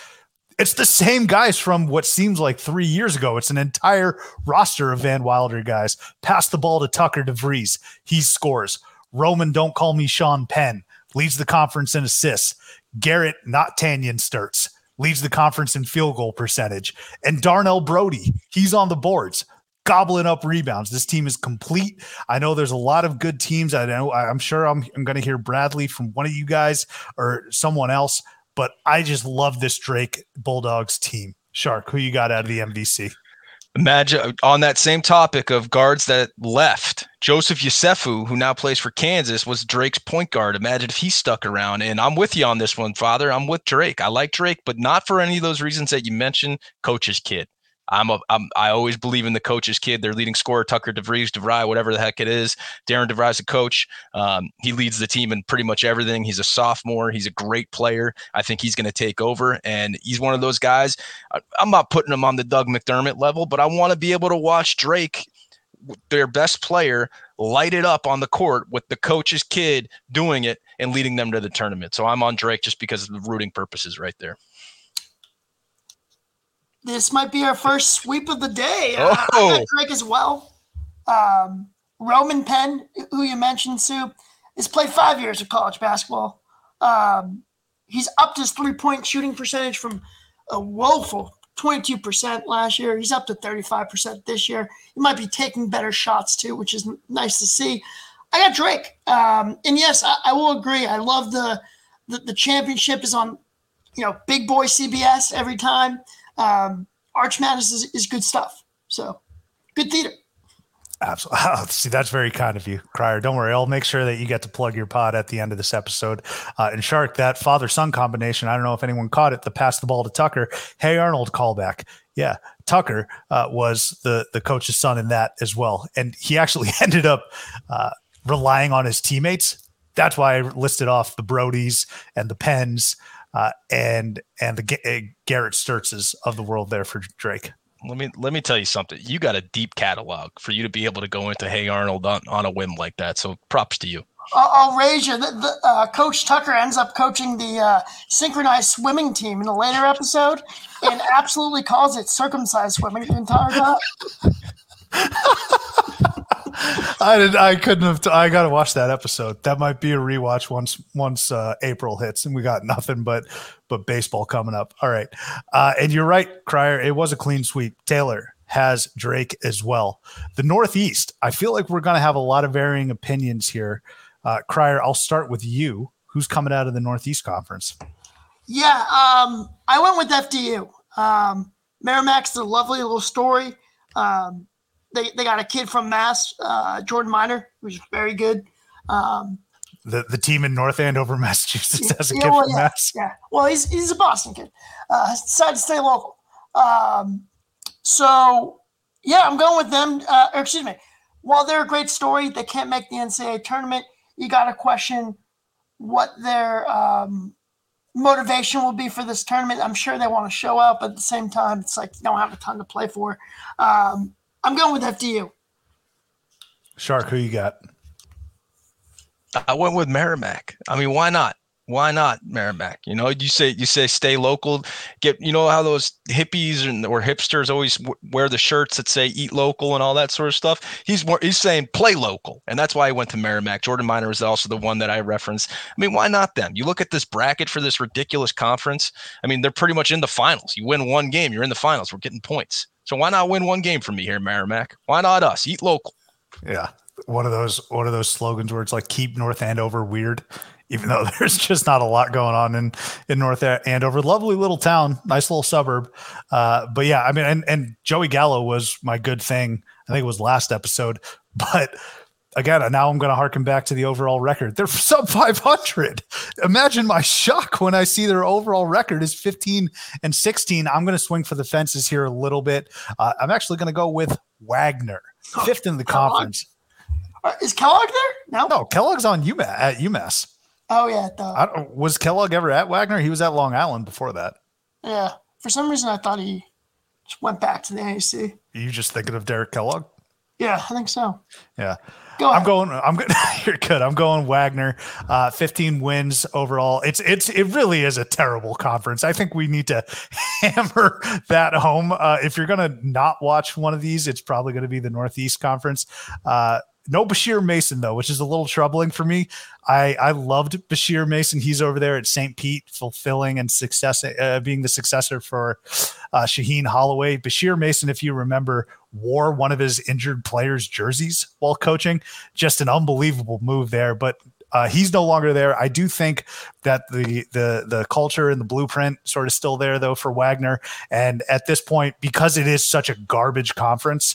it's the same guys from what seems like three years ago. It's an entire roster of Van Wilder guys. Pass the ball to Tucker DeVries. He scores. Roman, don't call me Sean Penn, leads the conference in assists. Garrett, not Tanyan Sturtz, leads the conference in field goal percentage. And Darnell Brodie, he's on the boards, gobbling up rebounds. This team is complete. I know there's a lot of good teams. I know I'm sure I'm, I'm going to hear Bradley from one of you guys or someone else, but I just love this Drake Bulldogs team. Shark, who you got out of the MVC? Imagine on that same topic of guards that left, Joseph Yesufu, who now plays for Kansas, was Drake's point guard. Imagine if he stuck around. And I'm with you on this one, Father. I'm with Drake. I like Drake, but not for any of those reasons that you mentioned. Coach's kid. I'm a, I'm, I always believe in the coach's kid. Their leading scorer, Tucker DeVries, DeVry, whatever the heck it is. Darren DeVry's a coach. Um, he leads the team in pretty much everything. He's a sophomore. He's a great player. I think he's going to take over, and he's one of those guys. I, I'm not putting him on the Doug McDermott level, but I want to be able to watch Drake, their best player, light it up on the court with the coach's kid doing it and leading them to the tournament. So I'm on Drake just because of the rooting purposes right there. This might be our first sweep of the day. Uh, I Oh. got Drake as well. Um, Roman Penn, who you mentioned, Sue, has played five years of college basketball. Um, he's upped his three point shooting percentage from a woeful 22% last year. He's up to 35% this year. He might be taking better shots too, which is nice to see. I got Drake. Um, and yes, I, I will agree. I love the, the the championship is on, you know, big boy CBS every time. Um, Arch Madness is, is good stuff. So good theater. Absolutely. See, that's very kind of you, Crier. Don't worry. I'll make sure that you get to plug your pod at the end of this episode. Uh, and Shark, that father son combination, I don't know if anyone caught it, the pass the ball to Tucker. Hey, Arnold callback. Yeah. Tucker uh, was the, the coach's son in that as well. And he actually ended up uh, relying on his teammates. That's why I listed off the Brodies and the Penns uh, and and the Ga- uh, Garrett Sturtzes of the world there for Drake. Let me let me tell you something. You got a deep catalog for you to be able to go into Hey Arnold on, on a whim like that. So props to you. I'll, I'll raise you. The, the, uh, Coach Tucker ends up coaching the uh, synchronized swimming team in a later episode and absolutely calls it circumcised swimming the entire time. I did. I couldn't have. T- I got to watch that episode. That might be a rewatch once once uh, April hits, and we got nothing but but baseball coming up. All right, uh, and you're right, Crier. It was a clean sweep. Taylor has Drake as well. The Northeast. I feel like we're going to have a lot of varying opinions here. Uh, Crier, I'll start with you. Who's coming out of the Northeast Conference? Yeah, um, I went with FDU. Um, Merrimack's a lovely little story. Um, they, they got a kid from Mass, uh, Jordan Minor, who's very good. Um, The the team in North Andover, Massachusetts, has a Yeah, kid well, from yeah, Mass. Yeah. Well, he's he's a Boston kid. Uh, decided to stay local. Um, so yeah, I'm going with them. Uh, or excuse me. While they're a great story, they can't make the NCAA tournament. You got to question what their um, motivation will be for this tournament. I'm sure they want to show up, but at the same time, it's like you don't have a ton to play for. Um, I'm going with FDU. Shark, who you got? I went with Merrimack. I mean, why not? why not Merrimack? You know, you say you say stay local. Get you know how those hippies and or hipsters always w- wear the shirts that say eat local and all that sort of stuff. He's more he's saying play local, and that's why he went to Merrimack. Jordan Minor is also the one that I reference. I mean, why not them? You look at this bracket for this ridiculous conference. I mean, they're pretty much in the finals. You win one game, you're in the finals. We're getting points. So why not win one game for me here, Merrimack? Why not us? Eat local. Yeah. One of those one of those slogans where it's like keep North Andover weird even though there's just not a lot going on in in North Andover. Lovely little town, nice little suburb. Uh, but yeah, I mean, and and Joey Gallo was my good thing. I think it was last episode, but again, now I'm going to harken back to the overall record. They're sub 500. Imagine my shock when I see their overall record is 15 and 16. I'm going to swing for the fences here a little bit. Uh, I'm actually going to go with Wagner, fifth in the conference. Uh, is Kellogg there? No, no, Kellogg's on UMass at UMass. Oh yeah, the, I don't, was Kellogg ever at Wagner? He was at Long Island before that. Yeah, for some reason I thought he just went back to the NEC. Are you just thinking of Derek Kellogg? Yeah, I think so. Yeah. Go I'm going. I'm good. You're good. I'm going Wagner. Uh, 15 wins overall. It's it's it really is a terrible conference. I think we need to hammer that home. Uh, if you're gonna not watch one of these, it's probably going to be the Northeast Conference. Uh, no Bashir Mason though, which is a little troubling for me. I I loved Bashir Mason. He's over there at St. Pete, fulfilling and success, uh, being the successor for uh, Shaheen Holloway. Bashir Mason, if you remember, wore one of his injured players' jerseys while coaching. Just an unbelievable move there, but. Uh, he's no longer there. I do think that the the the culture and the blueprint sort of still there though for Wagner. And at this point, because it is such a garbage conference,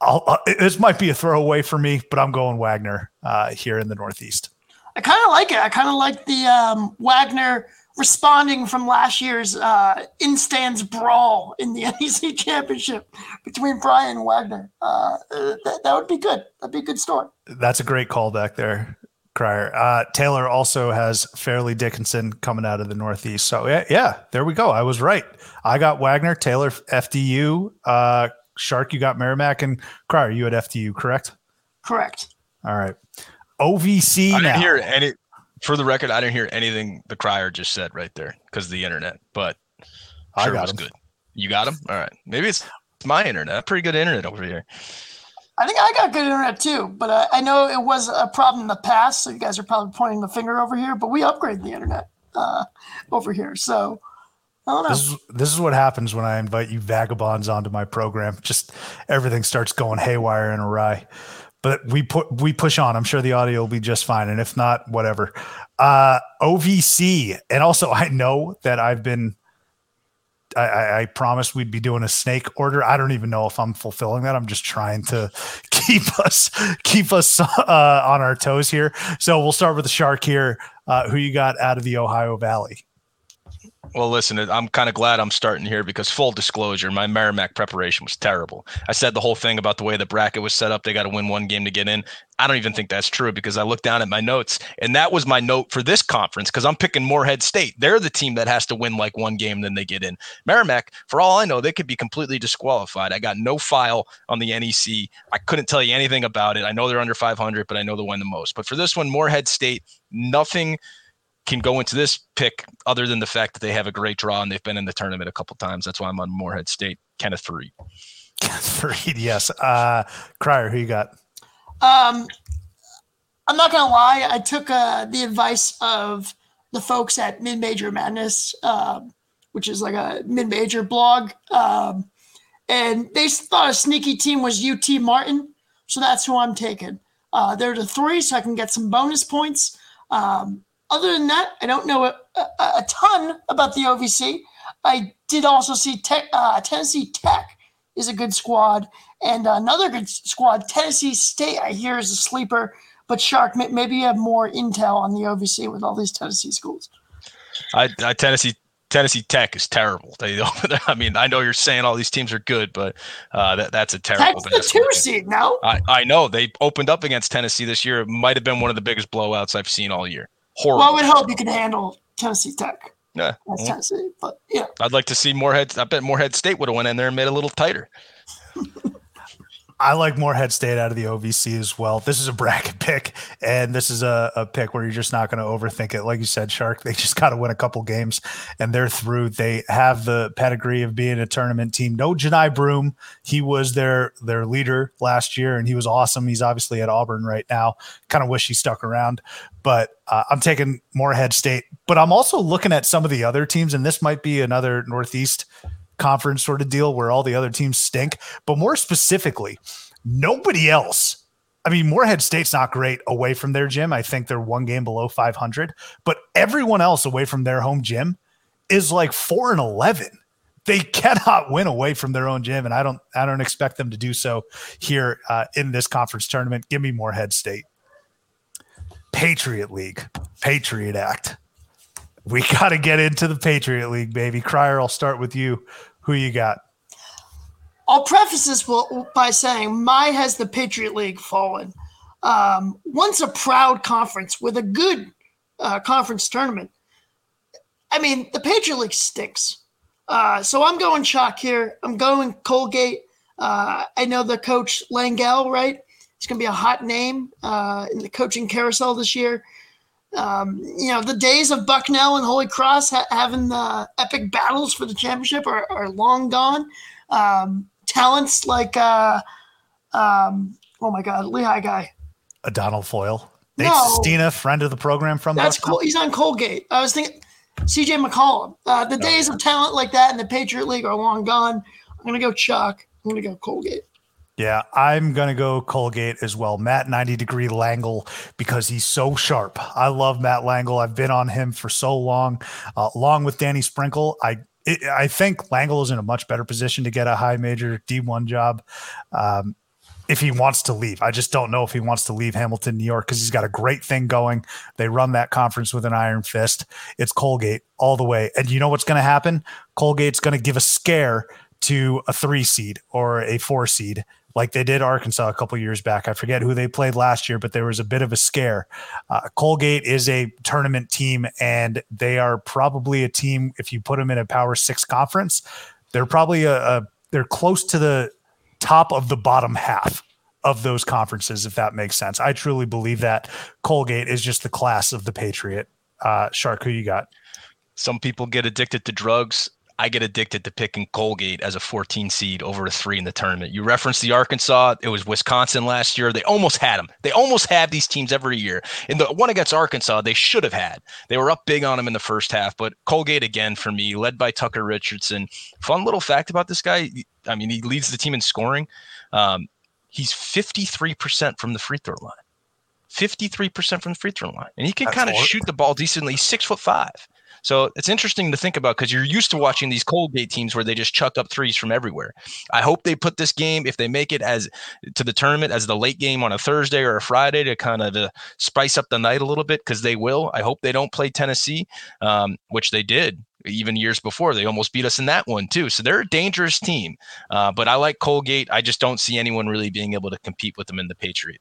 uh, this might be a throwaway for me, but I'm going Wagner uh, here in the Northeast. I kind of like it. I kind of like the um, Wagner responding from last year's uh, in stands brawl in the NEC championship between Bryant and Wagner. Uh, that, that would be good. That'd be a good story. That's a great callback there, Crier. Uh, Taylor also has Fairleigh Dickinson coming out of the Northeast. So yeah, yeah, there we go. I was right. I got Wagner, Taylor, FDU. Uh, Shark, you got Merrimack, and Crier, you at FDU, correct? Correct. All right. OVC. I didn't now. hear any. For the record, I didn't hear anything the crier just said right there because of the internet. But sure I got it was him. good. You got him. All right. Maybe it's my internet. Pretty good internet over here. I think I got good internet too, but uh, I know it was a problem in the past. So you guys are probably pointing the finger over here, but we upgraded the internet uh, over here. So I don't is this is what happens when I invite you vagabonds onto my program. Just everything starts going haywire and awry. But we put we push on. I'm sure the audio will be just fine, and if not, whatever. Uh, OVC, and also I know that I've been. I, I promised we'd be doing a snake order. I don't even know if I'm fulfilling that. I'm just trying to keep us keep us uh, on our toes here. So we'll start with the shark here. Uh, who you got out of the Ohio Valley? Well, listen, I'm kind of glad I'm starting here because full disclosure, my Merrimack preparation was terrible. I said the whole thing about the way the bracket was set up. They got to win one game to get in. I don't even think that's true because I looked down at my notes and that was my note for this conference because I'm picking Morehead State. They're the team that has to win like one game, then they get in. Merrimack, for all I know, they could be completely disqualified. I got no file on the NEC. I couldn't tell you anything about it. I know they're under 500, but I know they win the most. But for this one, Morehead State, nothing – can go into this pick other than the fact that they have a great draw and they've been in the tournament a couple times. That's why I'm on Morehead State. Kenneth Faried. Kenneth Faried, yes. Uh, Crier, who you got? Um, I'm not gonna lie. I took uh, the advice of the folks at Mid Major Madness, uh, which is like a mid major blog, um, and they thought a sneaky team was UT Martin, so that's who I'm taking. Uh, they're the three, so I can get some bonus points. Um, other than that, I don't know a, a, a ton about the OVC. I did also see tech, uh, Tennessee Tech is a good squad, and another good squad, Tennessee State, I hear is a sleeper. But Shark, maybe you have more intel on the OVC with all these Tennessee schools. I, I Tennessee Tennessee Tech is terrible. They, I mean, I know you're saying all these teams are good, but uh, that, that's a terrible. That's the two seed now. I, I know they opened up against Tennessee this year. It might have been one of the biggest blowouts I've seen all year horrible. Well, I would hope you can handle Tennessee Tech. Yeah, that's mm-hmm. Tennessee, but yeah. I'd like to see Morehead. I bet Morehead State would have went in there and made it a little tighter. I like Morehead State out of the OVC as well. This is a bracket pick, and this is a, a pick where you're just not going to overthink it. Like you said, Shark, they just got to win a couple games, and they're through. They have the pedigree of being a tournament team. No Johni Broome, he was their their leader last year, and he was awesome. He's obviously at Auburn right now. Kind of wish he stuck around, but uh, I'm taking Morehead State. But I'm also looking at some of the other teams, and this might be another Northeast conference sort of deal where all the other teams stink. But more specifically, nobody else. I mean, Morehead State's not great away from their gym. I think they're one game below 500, but everyone else away from their home gym is like 4 and 11. They cannot win away from their own gym and I don't I don't expect them to do so here uh, in this conference tournament. Give me Morehead State. Patriot League, Patriot Act. We got to get into the Patriot League, baby. Crier, I'll start with you. Who you got? I'll preface this by saying my has the Patriot League fallen. Um, once a proud conference with a good uh, conference tournament. I mean, the Patriot League stinks. Uh, so I'm going chalk here. I'm going Colgate. Uh, I know the coach Langel, right? He's going to be a hot name uh, in the coaching carousel this year. Um, you know, the days of Bucknell and Holy Cross ha- having the epic battles for the championship are, are long gone. Um, talents like, uh, um, oh my God, Lehigh guy. Adonal Foyle. Nate no, Sestina, friend of the program from That's cool. He's on Colgate. I was thinking CJ McCollum. Uh, the oh, days of talent like that in the Patriot League are long gone. I'm going to go Chuck. I'm going to go Colgate. Yeah, I'm going to go Colgate as well. Matt 90 degree Langel because he's so sharp. I love Matt Langel. I've been on him for so long, uh, along with Danny Sprinkle. I it, I think Langel is in a much better position to get a high major D1 job. Um, if he wants to leave. I just don't know if he wants to leave Hamilton, New York, because he's got a great thing going. They run that conference with an iron fist. It's Colgate all the way. And you know what's going to happen? Colgate's going to give a scare to a three seed or a four seed like they did Arkansas a couple years back. I forget who they played last year, but there was a bit of a scare. Uh, Colgate is a tournament team, and they are probably a team. If you put them in a Power Six conference, they're probably a, a they're close to the top of the bottom half of those conferences, if that makes sense. I truly believe that Colgate is just the class of the Patriot. Uh, Shark, who you got? Some people get addicted to drugs. I get addicted to picking Colgate as a 14 seed over a three in the tournament. You referenced the Arkansas. It was Wisconsin last year. They almost had them. They almost have these teams every year. In the one against Arkansas, they should have had. They were up big on them in the first half, but Colgate again for me, led by Tucker Richardson. Fun little fact about this guy. I mean, he leads the team in scoring. Um, he's 53% from the free throw line. 53% from the free throw line. And he can kind of shoot the ball decently. He's six foot five. So it's interesting to think about because you're used to watching these Colgate teams where they just chuck up threes from everywhere. I hope they put this game, if they make it as to the tournament as the late game on a Thursday or a Friday to kind of uh, spice up the night a little bit because they will. I hope they don't play Tennessee, um, which they did even years before. They almost beat us in that one too. So they're a dangerous team. Uh, but I like Colgate. I just don't see anyone really being able to compete with them in the Patriot.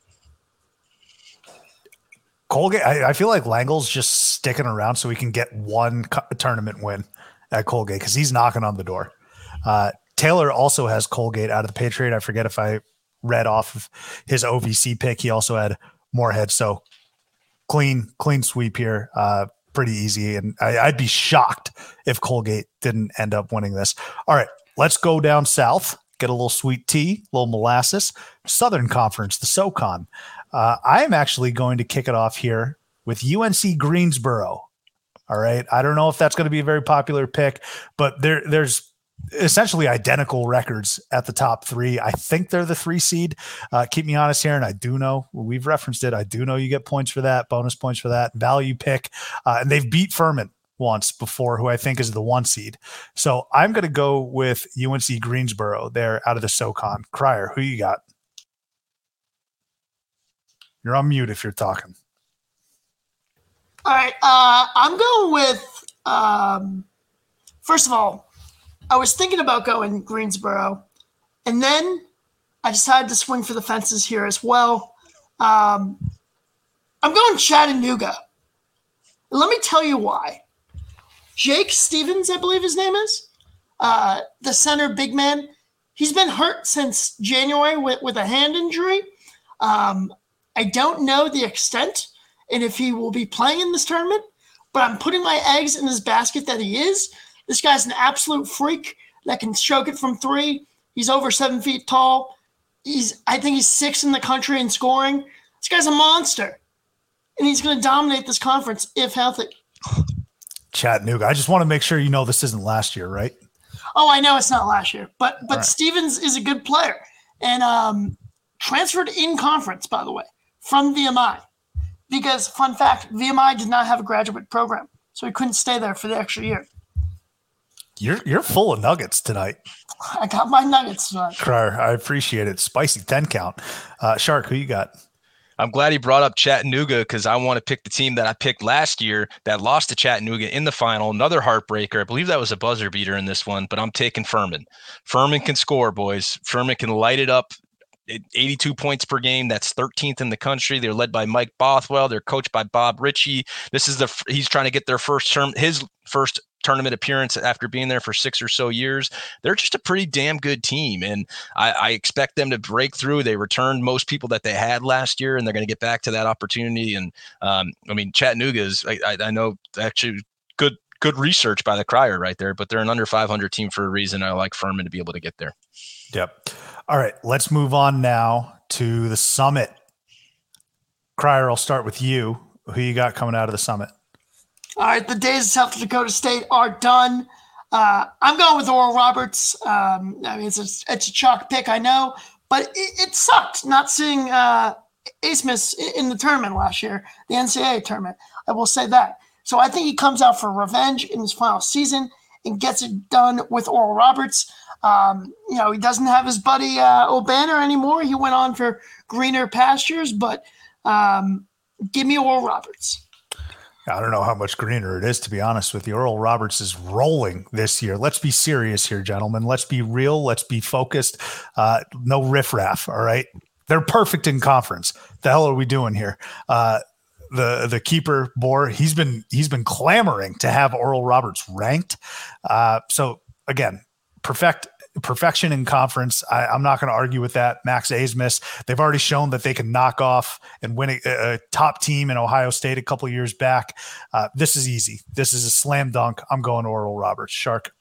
Colgate, I, I, feel like Langel's just sticking around so he can get one tournament win at Colgate because he's knocking on the door. Uh, Taylor also has Colgate out of the Patriot. I forget if I read off of his OVC pick. He also had Morehead. So clean, clean sweep here. Uh, pretty easy. And I, would be shocked if Colgate didn't end up winning this. All right, let's go down south, get a little sweet tea, a little molasses. Southern Conference, the SoCon. Uh, I am actually going to kick it off here with UNC Greensboro. All right. I don't know if that's going to be a very popular pick, but there there's essentially identical records at the top three. I think they're the three seed. Uh, keep me honest here, and I do know we've referenced it. I do know you get points for that, bonus points for that, value pick, uh, and they've beat Furman once before, who I think is the one seed. So I'm going to go with UNC Greensboro there out of the SoCon. Crier, who you got? You're on mute if you're talking. All right. Uh, I'm going with, um, first of all, I was thinking about going Greensboro, and then I decided to swing for the fences here as well. Um, I'm going Chattanooga. And let me tell you why. Jake Stephens, I believe his name is, uh, the center big man. he's been hurt since January with, with a hand injury. Um, I don't know the extent and if he will be playing in this tournament, but I'm putting my eggs in his basket that he is. This guy's an absolute freak that can stroke it from three. He's over seven feet tall. He's, I think he's sixth in the country in scoring. This guy's a monster, and he's going to dominate this conference if healthy. Chattanooga. I just want to make sure you know this isn't last year, right? Oh, I know it's not last year, but but right. Stephens is a good player and um, transferred in conference, by the way, from VMI. Because fun fact, VMI did not have a graduate program, so he couldn't stay there for the extra year. You're you're full of nuggets tonight. I got my nuggets tonight. Crier, I appreciate it. Spicy ten count. Uh, Shark, who you got? I'm glad he brought up Chattanooga because I want to pick the team that I picked last year that lost to Chattanooga in the final. Another heartbreaker. I believe that was a buzzer beater in this one, but I'm taking Furman. Furman can score, boys. Furman can light it up. 82 points per game. That's 13th in the country. They're led by Mike Bothwell. They're coached by Bob Richey. This is the he's trying to get their first term, his first tournament appearance after being there for six or so years. They're just a pretty damn good team, and I, I expect them to break through. They returned most people that they had last year, and they're going to get back to that opportunity. And um, I mean, Chattanooga is I, I know actually good good research by the crier right there, but they're an under 500 team for a reason. I like Furman to be able to get there. Yep. All right, let's move on now to the summit. Crier, I'll start with you. Who you got coming out of the summit? All right, the days of South Dakota State are done. Uh, I'm going with Oral Roberts. Um, I mean, it's a, it's a chalk pick, I know, but it, it sucked not seeing uh, Abmas in the tournament last year, the NCAA tournament. I will say that. So I think he comes out for revenge in his final season and gets it done with Oral Roberts. Um, you know, he doesn't have his buddy uh, Obanor anymore. He went on for greener pastures, but um, give me Oral Roberts. I don't know how much greener it is, to be honest with you. Earl Roberts is rolling this year. Let's be serious here, gentlemen. Let's be real. Let's be focused. Uh, no riffraff. All right. They're perfect in conference. The hell are we doing here? Uh, the the keeper Bohr, he's been he's been clamoring to have Oral Roberts ranked. Uh, so again, perfect perfection in conference. I, am not going to argue with that. Max Abmas, they've already shown that they can knock off and win a, a top team in Ohio State a couple years back. Uh, this is easy. This is a slam dunk. I'm going Oral Roberts. Shark.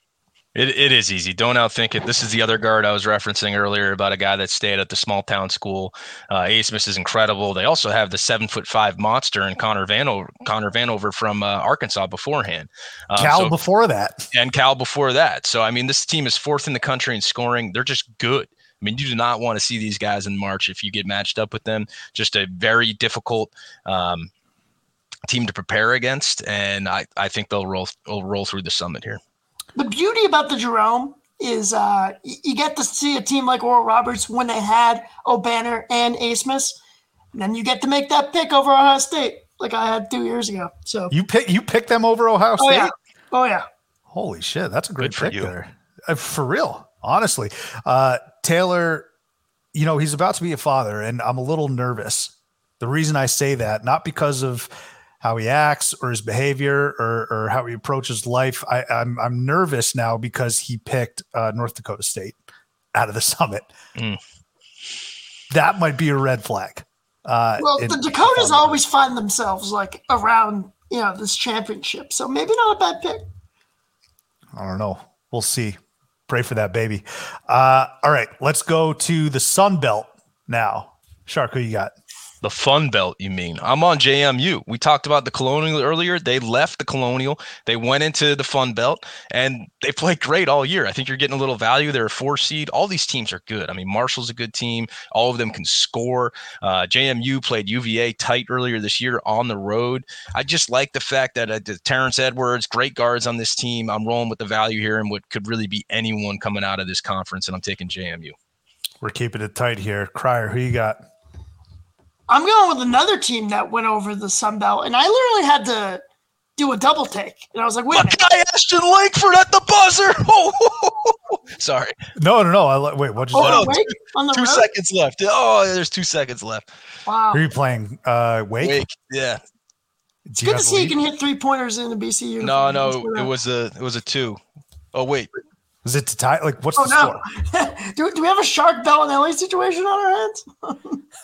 It, it is easy. Don't outthink it. This is the other guard I was referencing earlier about a guy that stayed at the small town school. Uh, Abmas is incredible. They also have the seven foot five monster and Connor Vanover, Connor Vanover from uh, Arkansas beforehand. Uh, Cal so, before that, and Cal before that. So I mean, this team is fourth in the country in scoring. They're just good. I mean, you do not want to see these guys in March if you get matched up with them. Just a very difficult um, team to prepare against, and I, I think they'll roll will roll through the summit here the beauty about the Jerome is uh, you get to see a team like Oral Roberts when they had Obanor and Abmas, and then you get to make that pick over Ohio State, like I had two years ago. So you pick you pick them over Ohio State. Oh yeah. Oh yeah. Holy shit, that's a great pick there. Uh, for real, honestly, uh, Taylor. You know he's about to be a father, and I'm a little nervous. The reason I say that, not because of how he acts or his behavior or, or how he approaches life. I, am I'm, I'm nervous now because he picked uh, North Dakota State out of the summit. Mm. That might be a red flag. Uh, well, the Dakotas always find themselves like around you know this championship, so maybe not a bad pick. I don't know. We'll see. Pray for that baby. Uh, all right, let's go to the Sun Belt now. Shark, who you got? The Fun Belt, you mean? I'm on JMU. We talked about the Colonial earlier. They left the Colonial. They went into the Fun Belt, and they played great all year. I think you're getting a little value. They're a four seed. All these teams are good. I mean, Marshall's a good team. All of them can score. Uh, JMU played UVA tight earlier this year on the road. I just like the fact that uh, Terrence Edwards, great guards on this team. I'm rolling with the value here and what could really be anyone coming out of this conference, and I'm taking JMU. We're keeping it tight here. Crier, who you got? I'm going with another team that went over the Sun Belt, and I literally had to do a double take, and I was like, "Wait, a guy Ashton Langford at the buzzer." Sorry. No, no, no. I, wait, what? Oh, no, two, on the two seconds left. Oh, there's two seconds left. Wow. Who are you playing? Uh, Wake. Wake. Yeah. It's good to see you can hit three pointers in the BCU. No, no, it was a it was a two. Oh wait, Is it to tie? Like, what's Oh the no! do, do we have a Shark Belinelli situation on our hands?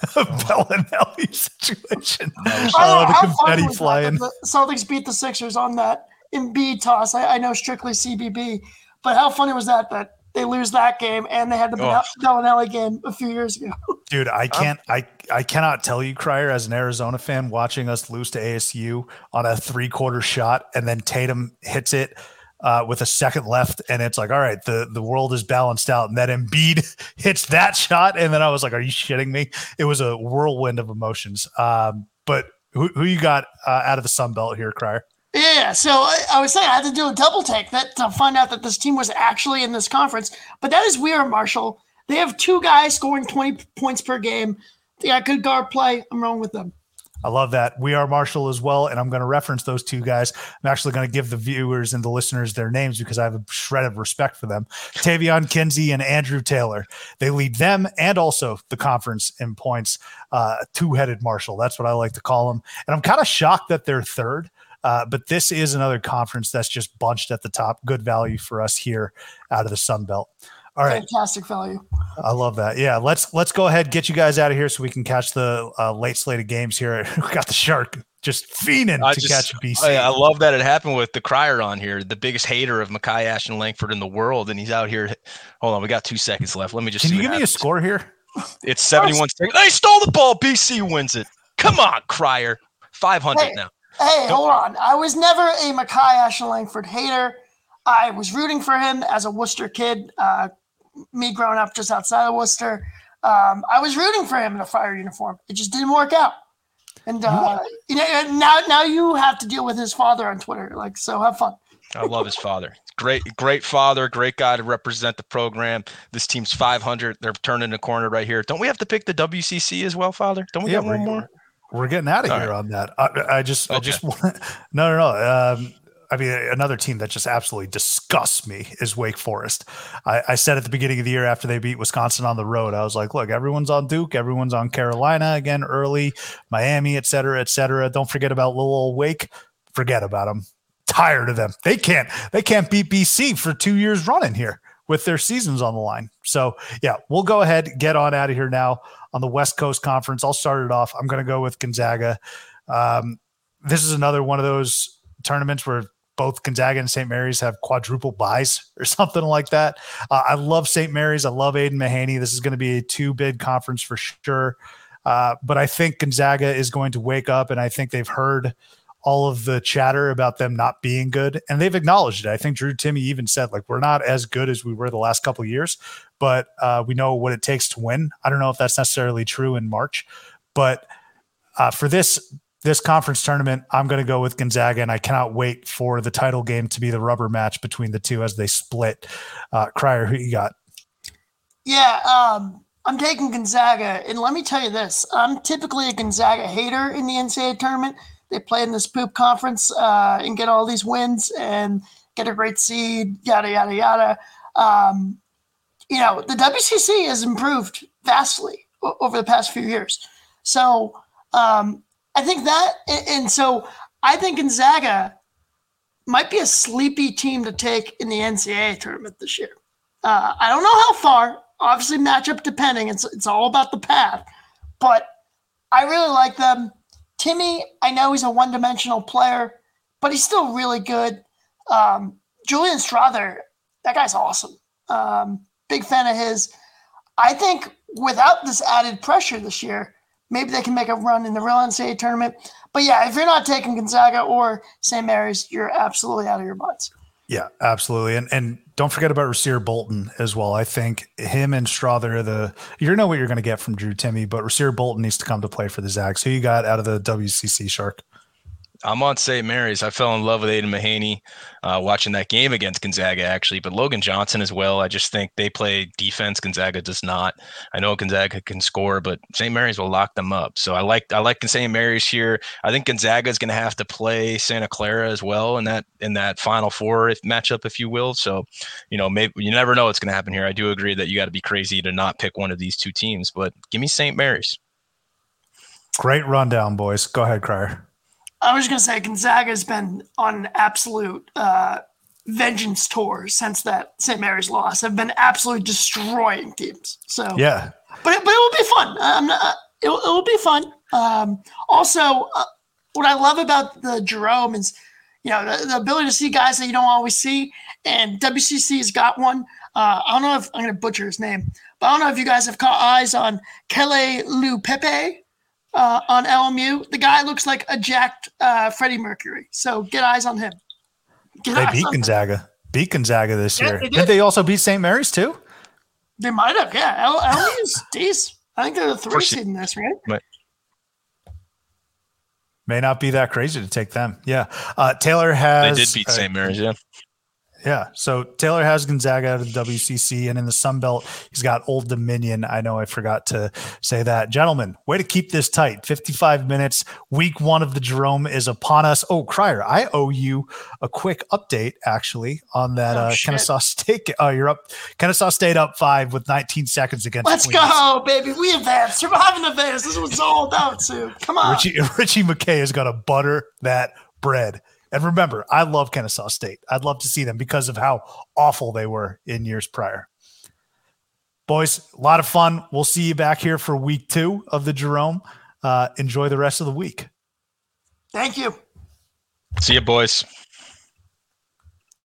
score? Belinelli situation. I Oh, don't know, the how fun confetti was that flying. The Celtics beat the Sixers on that Embiid toss. I, I know strictly CBB, but how funny was that that they lose that game and they had the Oh. Belinelli game a few years ago? Dude, I can't I I cannot tell you, Crier, as an Arizona fan, watching us lose to ASU on a three quarter shot and then Tatum hits it uh, with a second left, and it's like, all right, the the world is balanced out. And then Embiid hits that shot, and then I was like, are you shitting me? It was a whirlwind of emotions. Um, but who, who you got uh, out of the Sun Belt here, Crier? Yeah, so I, I was saying I had to do a double take that to find out that this team was actually in this conference. But that is weird, Marshall. They have two guys scoring 20 points per game. They got good guard play. I'm wrong with them. I love that. We are Marshall as well. And I'm going to reference those two guys. I'm actually going to give the viewers and the listeners their names because I have a shred of respect for them. Taevion Kinsey and Andrew Taylor. They lead them and also the conference in points. Uh, Two headed Marshall. That's what I like to call them. And I'm kind of shocked that they're third. Uh, but this is another conference that's just bunched at the top. Good value for us here out of the Sun Belt. All right. Fantastic value. I love that. Yeah, let's let's go ahead get you guys out of here so we can catch the uh, late slate of games here. we got the shark just fiending I to just- catch BC. I, I love that it happened with the crier on here, the biggest hater of Makai Ashton Langford in the world, and he's out here. Hold on, we got two seconds left. Let me just. Can see you what give me a score here? It's seventy-one seconds. They stole the ball. BC wins it. Come on, crier. Five hundred Hey. now. Hey, hold on. I was never a Makai Ashton Langford hater. I was rooting for him as a Worcester kid. Uh, me growing up just outside of Worcester, um, I was rooting for him in a fire uniform. It just didn't work out. And uh, you know, and now now you have to deal with his father on Twitter. Like, so have fun. I love his father. Great, great father, great guy to represent the program. This team's 500. They're turning the corner right here. Don't we have to pick the WCC as well, Father? Don't we Yeah, got one more? We're getting out of All here on that. I, I just, I just want. No, no, no. Um, I mean, another team that just absolutely disgusts me is Wake Forest. I, I said at the beginning of the year after they beat Wisconsin on the road, I was like, look, everyone's on Duke, everyone's on Carolina again early, Miami, et cetera, et cetera. Don't forget about little old Wake. Forget about them. Tired of them. They can't. They can't beat BC for two years running here with their seasons on the line. So yeah, we'll go ahead get on out of here now on the West Coast Conference. I'll start it off. I'm going to go with Gonzaga. Um, this is another one of those tournaments where both Gonzaga and St. Mary's have quadruple buys or something like that. Uh, I love St. Mary's. I love Aidan Mahaney. This is going to be a two bid conference for sure. Uh, but I think Gonzaga is going to wake up, and I think they've heard all of the chatter about them not being good, and they've acknowledged it. I think Drew Timme even said, like, we're not as good as we were the last couple of years, but uh, we know what it takes to win. I don't know if that's necessarily true in March, but uh, for this this conference tournament, I'm going to go with Gonzaga, and I cannot wait for the title game to be the rubber match between the two as they split. Uh, Crier, who you got? Yeah, um, I'm taking Gonzaga, and let me tell you this: I'm typically a Gonzaga hater in the NCAA tournament. They play in this poop conference uh, and get all these wins and get a great seed, yada yada yada. Um, you know, the WCC has improved vastly over the past few years. So um, I think that, and- so I think Gonzaga might be a sleepy team to take in the NCAA tournament this year. Uh, I don't know how far. Obviously, matchup depending. It's it's all about the path, but I really like them. Timme, I know he's a one-dimensional player, but he's still really good. Um, Julian Strother, that guy's awesome. Um, big fan of his. I think without this added pressure this year, maybe they can make a run in the real NCAA tournament. But yeah, if you're not taking Gonzaga or St. Mary's, you're absolutely out of your butts. Yeah, absolutely. And and don't forget about Rasir Bolton as well. I think him and Strother the you know what you're going to get from Drew Timme, but Rasir Bolton needs to come to play for the Zags. Who you got out of the WCC Shark? I'm on St. Mary's. I fell in love with Aidan Mahaney uh, watching that game against Gonzaga, actually, but Logan Johnson as well. I just think they play defense. Gonzaga does not. I know Gonzaga can score, but St. Mary's will lock them up. So I like I like St. Mary's here. I think Gonzaga is going to have to play Santa Clara as well in that in that Final Four if, matchup, if you will. So, you know, maybe you never know what's going to happen here. I do agree that you got to be crazy to not pick one of these two teams, but give me St. Mary's. Great rundown, boys. Go ahead, Crier. I was going to say Gonzaga has been on an absolute uh, vengeance tour since that St. Mary's loss have been absolutely destroying teams. So Yeah. but it, but it will be fun. I'm not, it, will- it will be fun. Um, also, uh, what I love about the Jerome is, you know, the, the ability to see guys that you don't always see, and WCC's got one. Uh, I don't know if I'm going to butcher his name, but I don't know if you guys have caught eyes on Keli Leaupepe uh, on LMU. The guy looks like a jacked uh, Freddie Mercury, so get eyes on him. Get They eyes beat on him. Gonzaga. Beat Gonzaga this Yeah, year. they Did. did. they also beat St. Mary's too? They might have, yeah. L- LMU's decent. I think they're the three course seed in this, right? May not be that crazy to take them. Yeah. Uh, Taylor has. They did beat uh, St. Mary's, yeah. Yeah. So Taylor has Gonzaga out of the WCC, and in the Sun Belt, he's got Old Dominion. I know I forgot to say that. Gentlemen, way to keep this tight. 55 minutes. Week one of the Jerome is upon us. Oh, Crier, I owe you a quick update actually on that Oh, uh, shit. Kennesaw State. Oh, you're up. Kennesaw State up five with 19 seconds against. Let's Queens. go, baby. We advanced. Surviving the advance. This it's all about, to. Come on. Ritchie Ritchie McKay is going to butter that bread. And remember, I love Kennesaw State. I'd love to see them because of how awful they were in years prior. Boys, a lot of fun. We'll see you back here for week two of the Jerome. Uh, enjoy the rest of the week. Thank you. See you, boys.